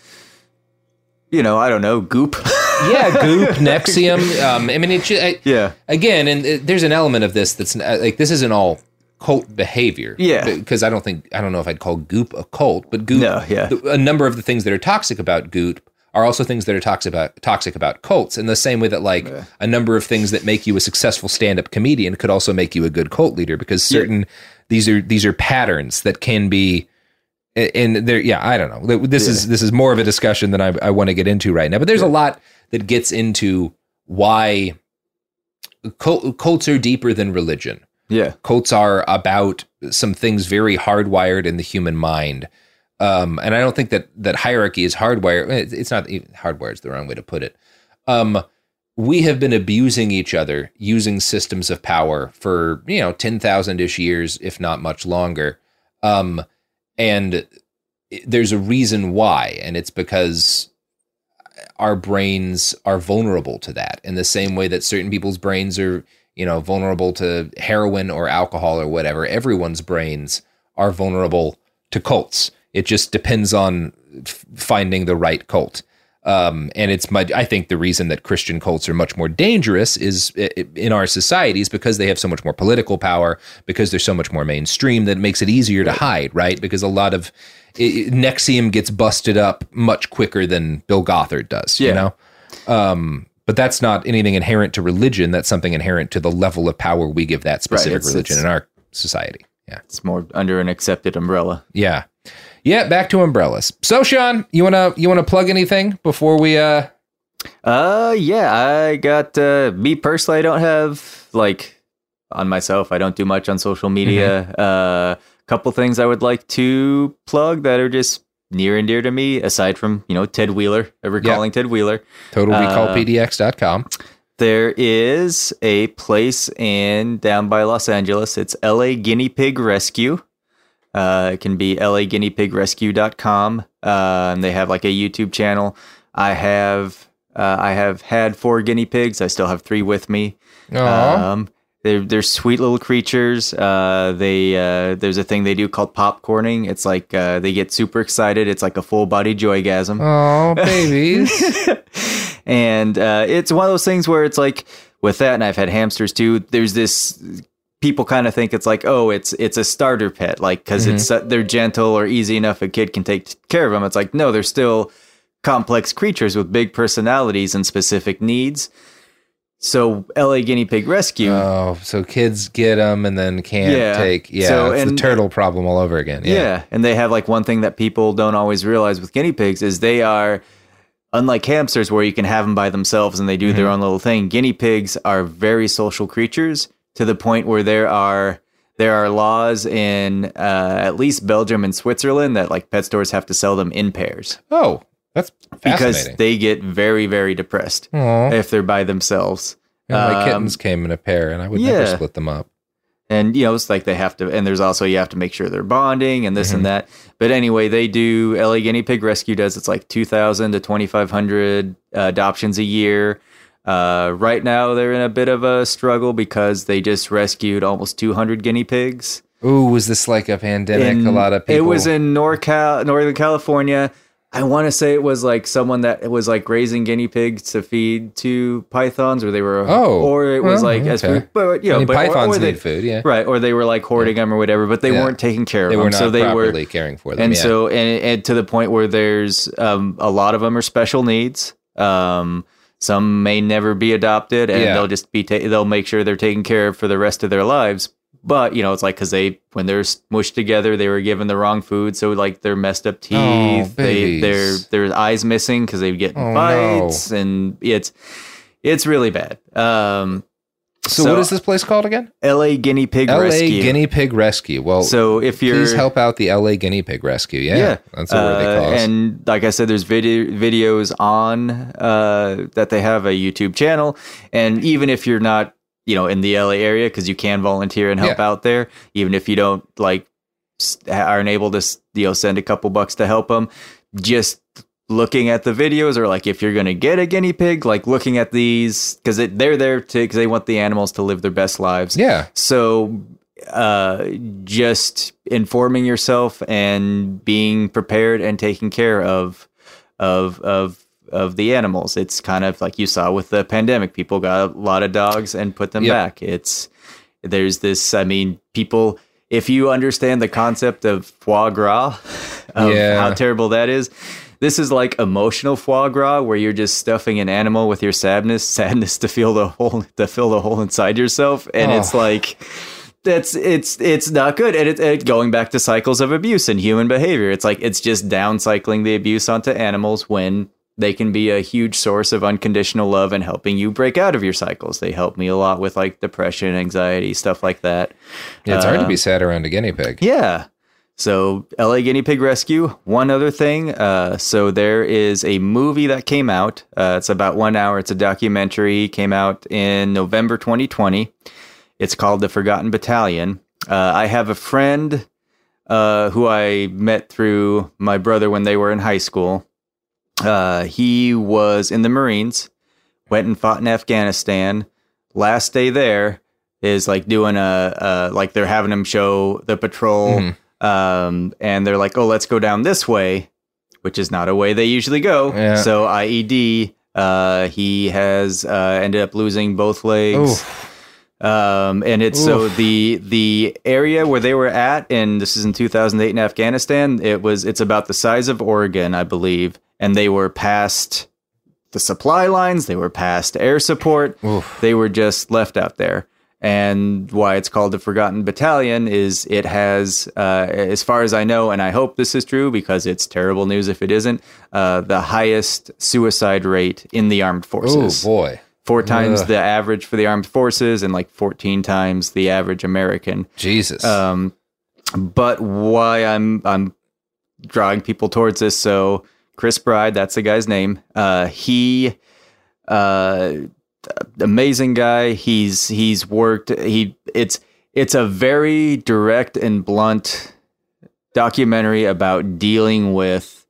you know, I don't know, Goop. yeah, Goop, NXIVM. Um, I mean, it, I, yeah. Again, and uh, there's an element of this that's uh, like this isn't all cult behavior. Yeah. because I don't think I don't know if I'd call Goop a cult, but Goop. No, yeah. a number of the things that are toxic about Goop are also things that are toxic about toxic about cults. In the same way that like a number of things that make you a successful stand-up comedian could also make you a good cult leader because Yeah. certain these are these are patterns that can be and there yeah i don't know this is this is more of a discussion than i, I want to get into right now but there's a lot that gets into why cult, cults are deeper than religion Yeah. cults are about some things very hardwired in the human mind. Um, and i don't think that that hierarchy is hardwired. It's not even hardwired is the wrong way to put it. Um, we have been abusing each other using systems of power for you know 10,000ish years if not much longer. Um, and there's a reason why and it's because our brains are vulnerable to that in the same way that certain people's brains are you know vulnerable to heroin or alcohol or whatever everyone's brains are vulnerable to cults It just depends on f- finding the right cult. Um, and it's my, I think the reason that Christian cults are much more dangerous is in our societies because they have so much more political power, because they're so much more mainstream that it makes it easier to hide, right? Because a lot of i- i- NXIVM gets busted up much quicker than Bill Gothard does, you know? Um, but that's not anything inherent to religion. That's something inherent to the level of power we give that specific it's- religion it's- in our society. Yeah. It's more under an accepted umbrella. Yeah. Yeah, back to umbrellas. So Sean, you wanna you wanna plug anything before we uh Uh, yeah, I got uh, me personally. I don't have like on myself. I don't do much on social media. Uh, couple things I would like to plug that are just near and dear to me. Aside from you know Ted Wheeler, uh, recalling Ted Wheeler, totalrecallpdx.com. There is a place in down by Los Angeles. It's LA Guinea Pig Rescue. Uh, it can be laguineapigrescue.com. Uh, and they have like a YouTube channel. I have uh, I have had four guinea pigs. I still have three with me. Um, they're they're sweet little creatures. Uh, they uh, there's a thing they do called popcorning. It's like uh, they get super excited. It's like a full body joygasm Oh, babies. and uh, it's one of those things where it's like with that and i've had hamsters too there's this people kind of think it's like oh it's it's a starter pet like because it's uh, they're gentle or easy enough a kid can take care of them it's like no they're still complex creatures with big personalities and specific needs so la guinea pig rescue oh, so kids get them and then can't Yeah. take yeah, So, it's the turtle problem all over again. Yeah. Yeah. and they have like one thing that people don't always realize with guinea pigs is they are unlike hamsters where you can have them by themselves and they do their own little thing. Guinea pigs are very social creatures to the point where there are there are laws in uh, at least Belgium and Switzerland that like pet stores have to sell them in pairs Oh, that's because they get very very depressed Aw. if they're by themselves. Yeah, my Um, kittens came in a pair and I would never split them up. and you know it's like they have to and there's also you have to make sure they're bonding and this Mm-hmm. and that but anyway they do la guinea pig rescue does it's like 2000 to 2500 uh, adoptions a year uh, right now they're in a bit of a struggle because they just rescued almost 200 guinea pigs Ooh, was this like a pandemic? in- a lot of people. It was in NorCal, Northern California. I want to say it was like someone that was like raising guinea pigs to feed to pythons, or they were, Oh, or it was well, like as okay. food, but you know, I mean, but, or- pythons or they, need food, yeah. right, or they were like hoarding them or whatever, but they Yeah. weren't taking care of They them, were not so they properly were caring for them. and yeah. so and, and to the point where there's um, a lot of them are special needs. Um, some may never be adopted, and Yeah. they'll just be ta- they'll make sure they're taken care of for the rest of their lives. But you know, it's like because they when they're smushed together, they were given the wrong food, so like their messed up teeth, they their their eyes missing because they get Oh, fights, and it's it's really bad. Um, so, what is this place called again? L.A. Guinea Pig LA Rescue. Guinea Pig Rescue. Well, So if you're please help out the LA Guinea Pig Rescue. Yeah, yeah. that's Uh, cause. And like I said, there's video videos on uh, that they have a YouTube channel, and even if you're not, you know, in the LA area, because you can volunteer and help Yeah. out there, even if you don't like aren't able to, you know, send a couple bucks to help them, just looking at the videos or like if you're gonna get a guinea pig like looking at these because they're there to because they want the animals to live their best lives yeah. so uh just informing yourself and being prepared and taking care of of of of the animals it's kind of like you saw with the pandemic people got a lot of dogs and put them Yep. back it's there's this i mean people if you understand the concept of foie gras of Yeah. how terrible that is this is like emotional foie gras where you're just stuffing an animal with your sadness sadness to feel the hole to fill the hole inside yourself and it's Oh. like that's it's it's not good and it's it, going back to cycles of abuse and human behavior it's like it's just downcycling the abuse onto animals when they can be a huge source of unconditional love and helping you break out of your cycles they help me a lot with like depression anxiety stuff like that Yeah, it's hard to Uh, be sad around a guinea pig. yeah. So LA Guinea Pig Rescue. One other thing. Uh, so there is a movie that came out. Uh, it's about one hour. It's a documentary. Came out in November 2020. It's called The Forgotten Battalion. Uh, I have a friend uh, who I met through my brother when they were in high school. Uh, he was in the Marines, went and fought in Afghanistan. Last day there is like doing a, uh, like they're having him show the patrol Mhm. Um, and they're like, oh, let's go down this way, which is not a way they usually go. Yeah. So IED, uh, he has uh, ended up losing both legs. Um, and it's so the the area where they were at, and this is in 2008 in Afghanistan. It was it's about the size of Oregon, I believe, and they were past the supply lines. They were past air support. They were just left out there. And why it's called the Forgotten Battalion is it has, uh, as far as I know, and I hope this is true because it's terrible news if it isn't, uh, the highest suicide rate in the armed forces. Oh boy. Four times Ugh. the average for the armed forces and like 14 times the average American. Jesus. Um, but why I'm I'm drawing people towards this. So Chris Bride, that's the guy's name. Uh, he, uh, amazing guy. He's he's worked. He it's it's a very direct and blunt documentary about dealing with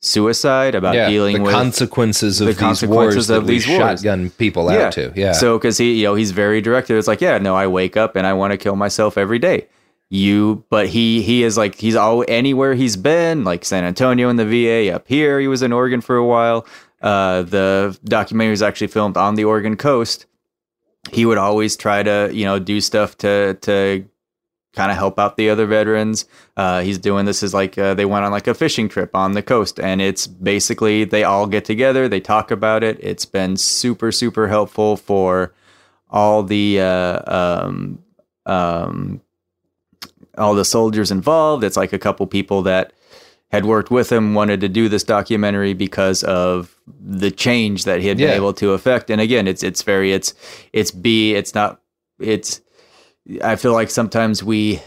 suicide, about yeah, dealing the with consequences of the these consequences wars of these wars. shotgun people out to. Yeah. So because he, you know, he's very directed. It's like, yeah, no, I wake up and I want to kill myself every day. You, but he he is like he's all anywhere he's been, like San Antonio in the VA, up here. He was in Oregon for a while. Uh, the documentary was actually filmed on the Oregon coast. He would always try to, you know, do stuff to to kind of help out the other veterans. Uh, he's doing this is like uh, they went on like a fishing trip on the coast, and it's basically they all get together, they talk about it. It's been super super helpful for all the uh, um, um, all the soldiers involved. It's like a couple people that had worked with him wanted to do this documentary because of the change that he had been able to affect. And again, it's it's very it's it's B. It's not it's. I feel like sometimes we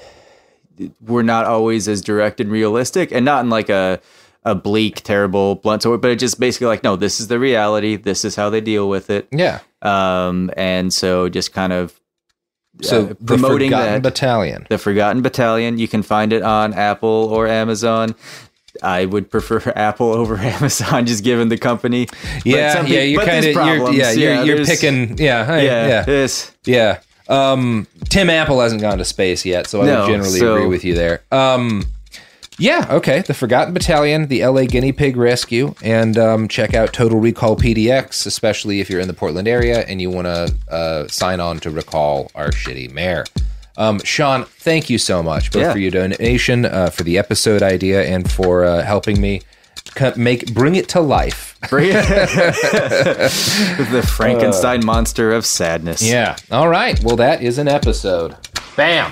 we're not always as direct and realistic, and not in like a a bleak, terrible, blunt sort, but it just basically like, no, this is the reality. This is how they deal with it. Yeah. Um, and so just kind of So uh, the Forgotten that Battalion. the Forgotten Battalion. You can find it on Apple or Amazon. I would prefer Apple over Amazon, just given the company. Yeah, yeah, you're kind of, you're, yeah, you're, you're picking, yeah, I- Yeah, yeah, this- yeah. Um, Tim Apple hasn't gone to space yet, so I No, would generally so- agree with you there. Um, yeah, okay. The Forgotten Battalion, the LA Guinea Pig Rescue, and um, check out Total Recall PDX, especially if you're in the Portland area and you want to uh, sign on to recall our shitty mayor. Um, Sean, thank you so much, both Yeah. for your donation, uh, for the episode idea, and for uh, helping me make bring it to life. Bring the Frankenstein monster of sadness. Yeah. All right. Well, that is an episode. Bam.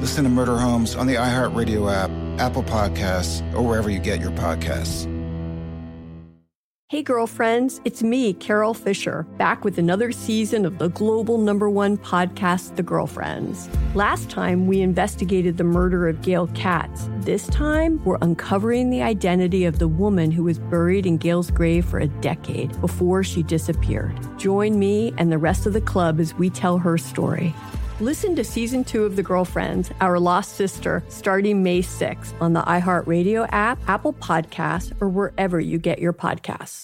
Listen to Murder Homes on the iHeartRadio app, Apple Podcasts, or wherever you get your podcasts. Hey, girlfriends, it's me, Carole Fisher, back with another season of the global number one podcast, The Girlfriends. Last time, we investigated the murder of Gail Katz. This time, we're uncovering the identity of the woman who was buried in Gail's grave for a decade before she disappeared. Join me and the rest of the club as we tell her story. Listen to season two of The Girlfriends, Our Lost Sister, starting May 6th on the iHeartRadio app, Apple Podcasts, or wherever you get your podcasts.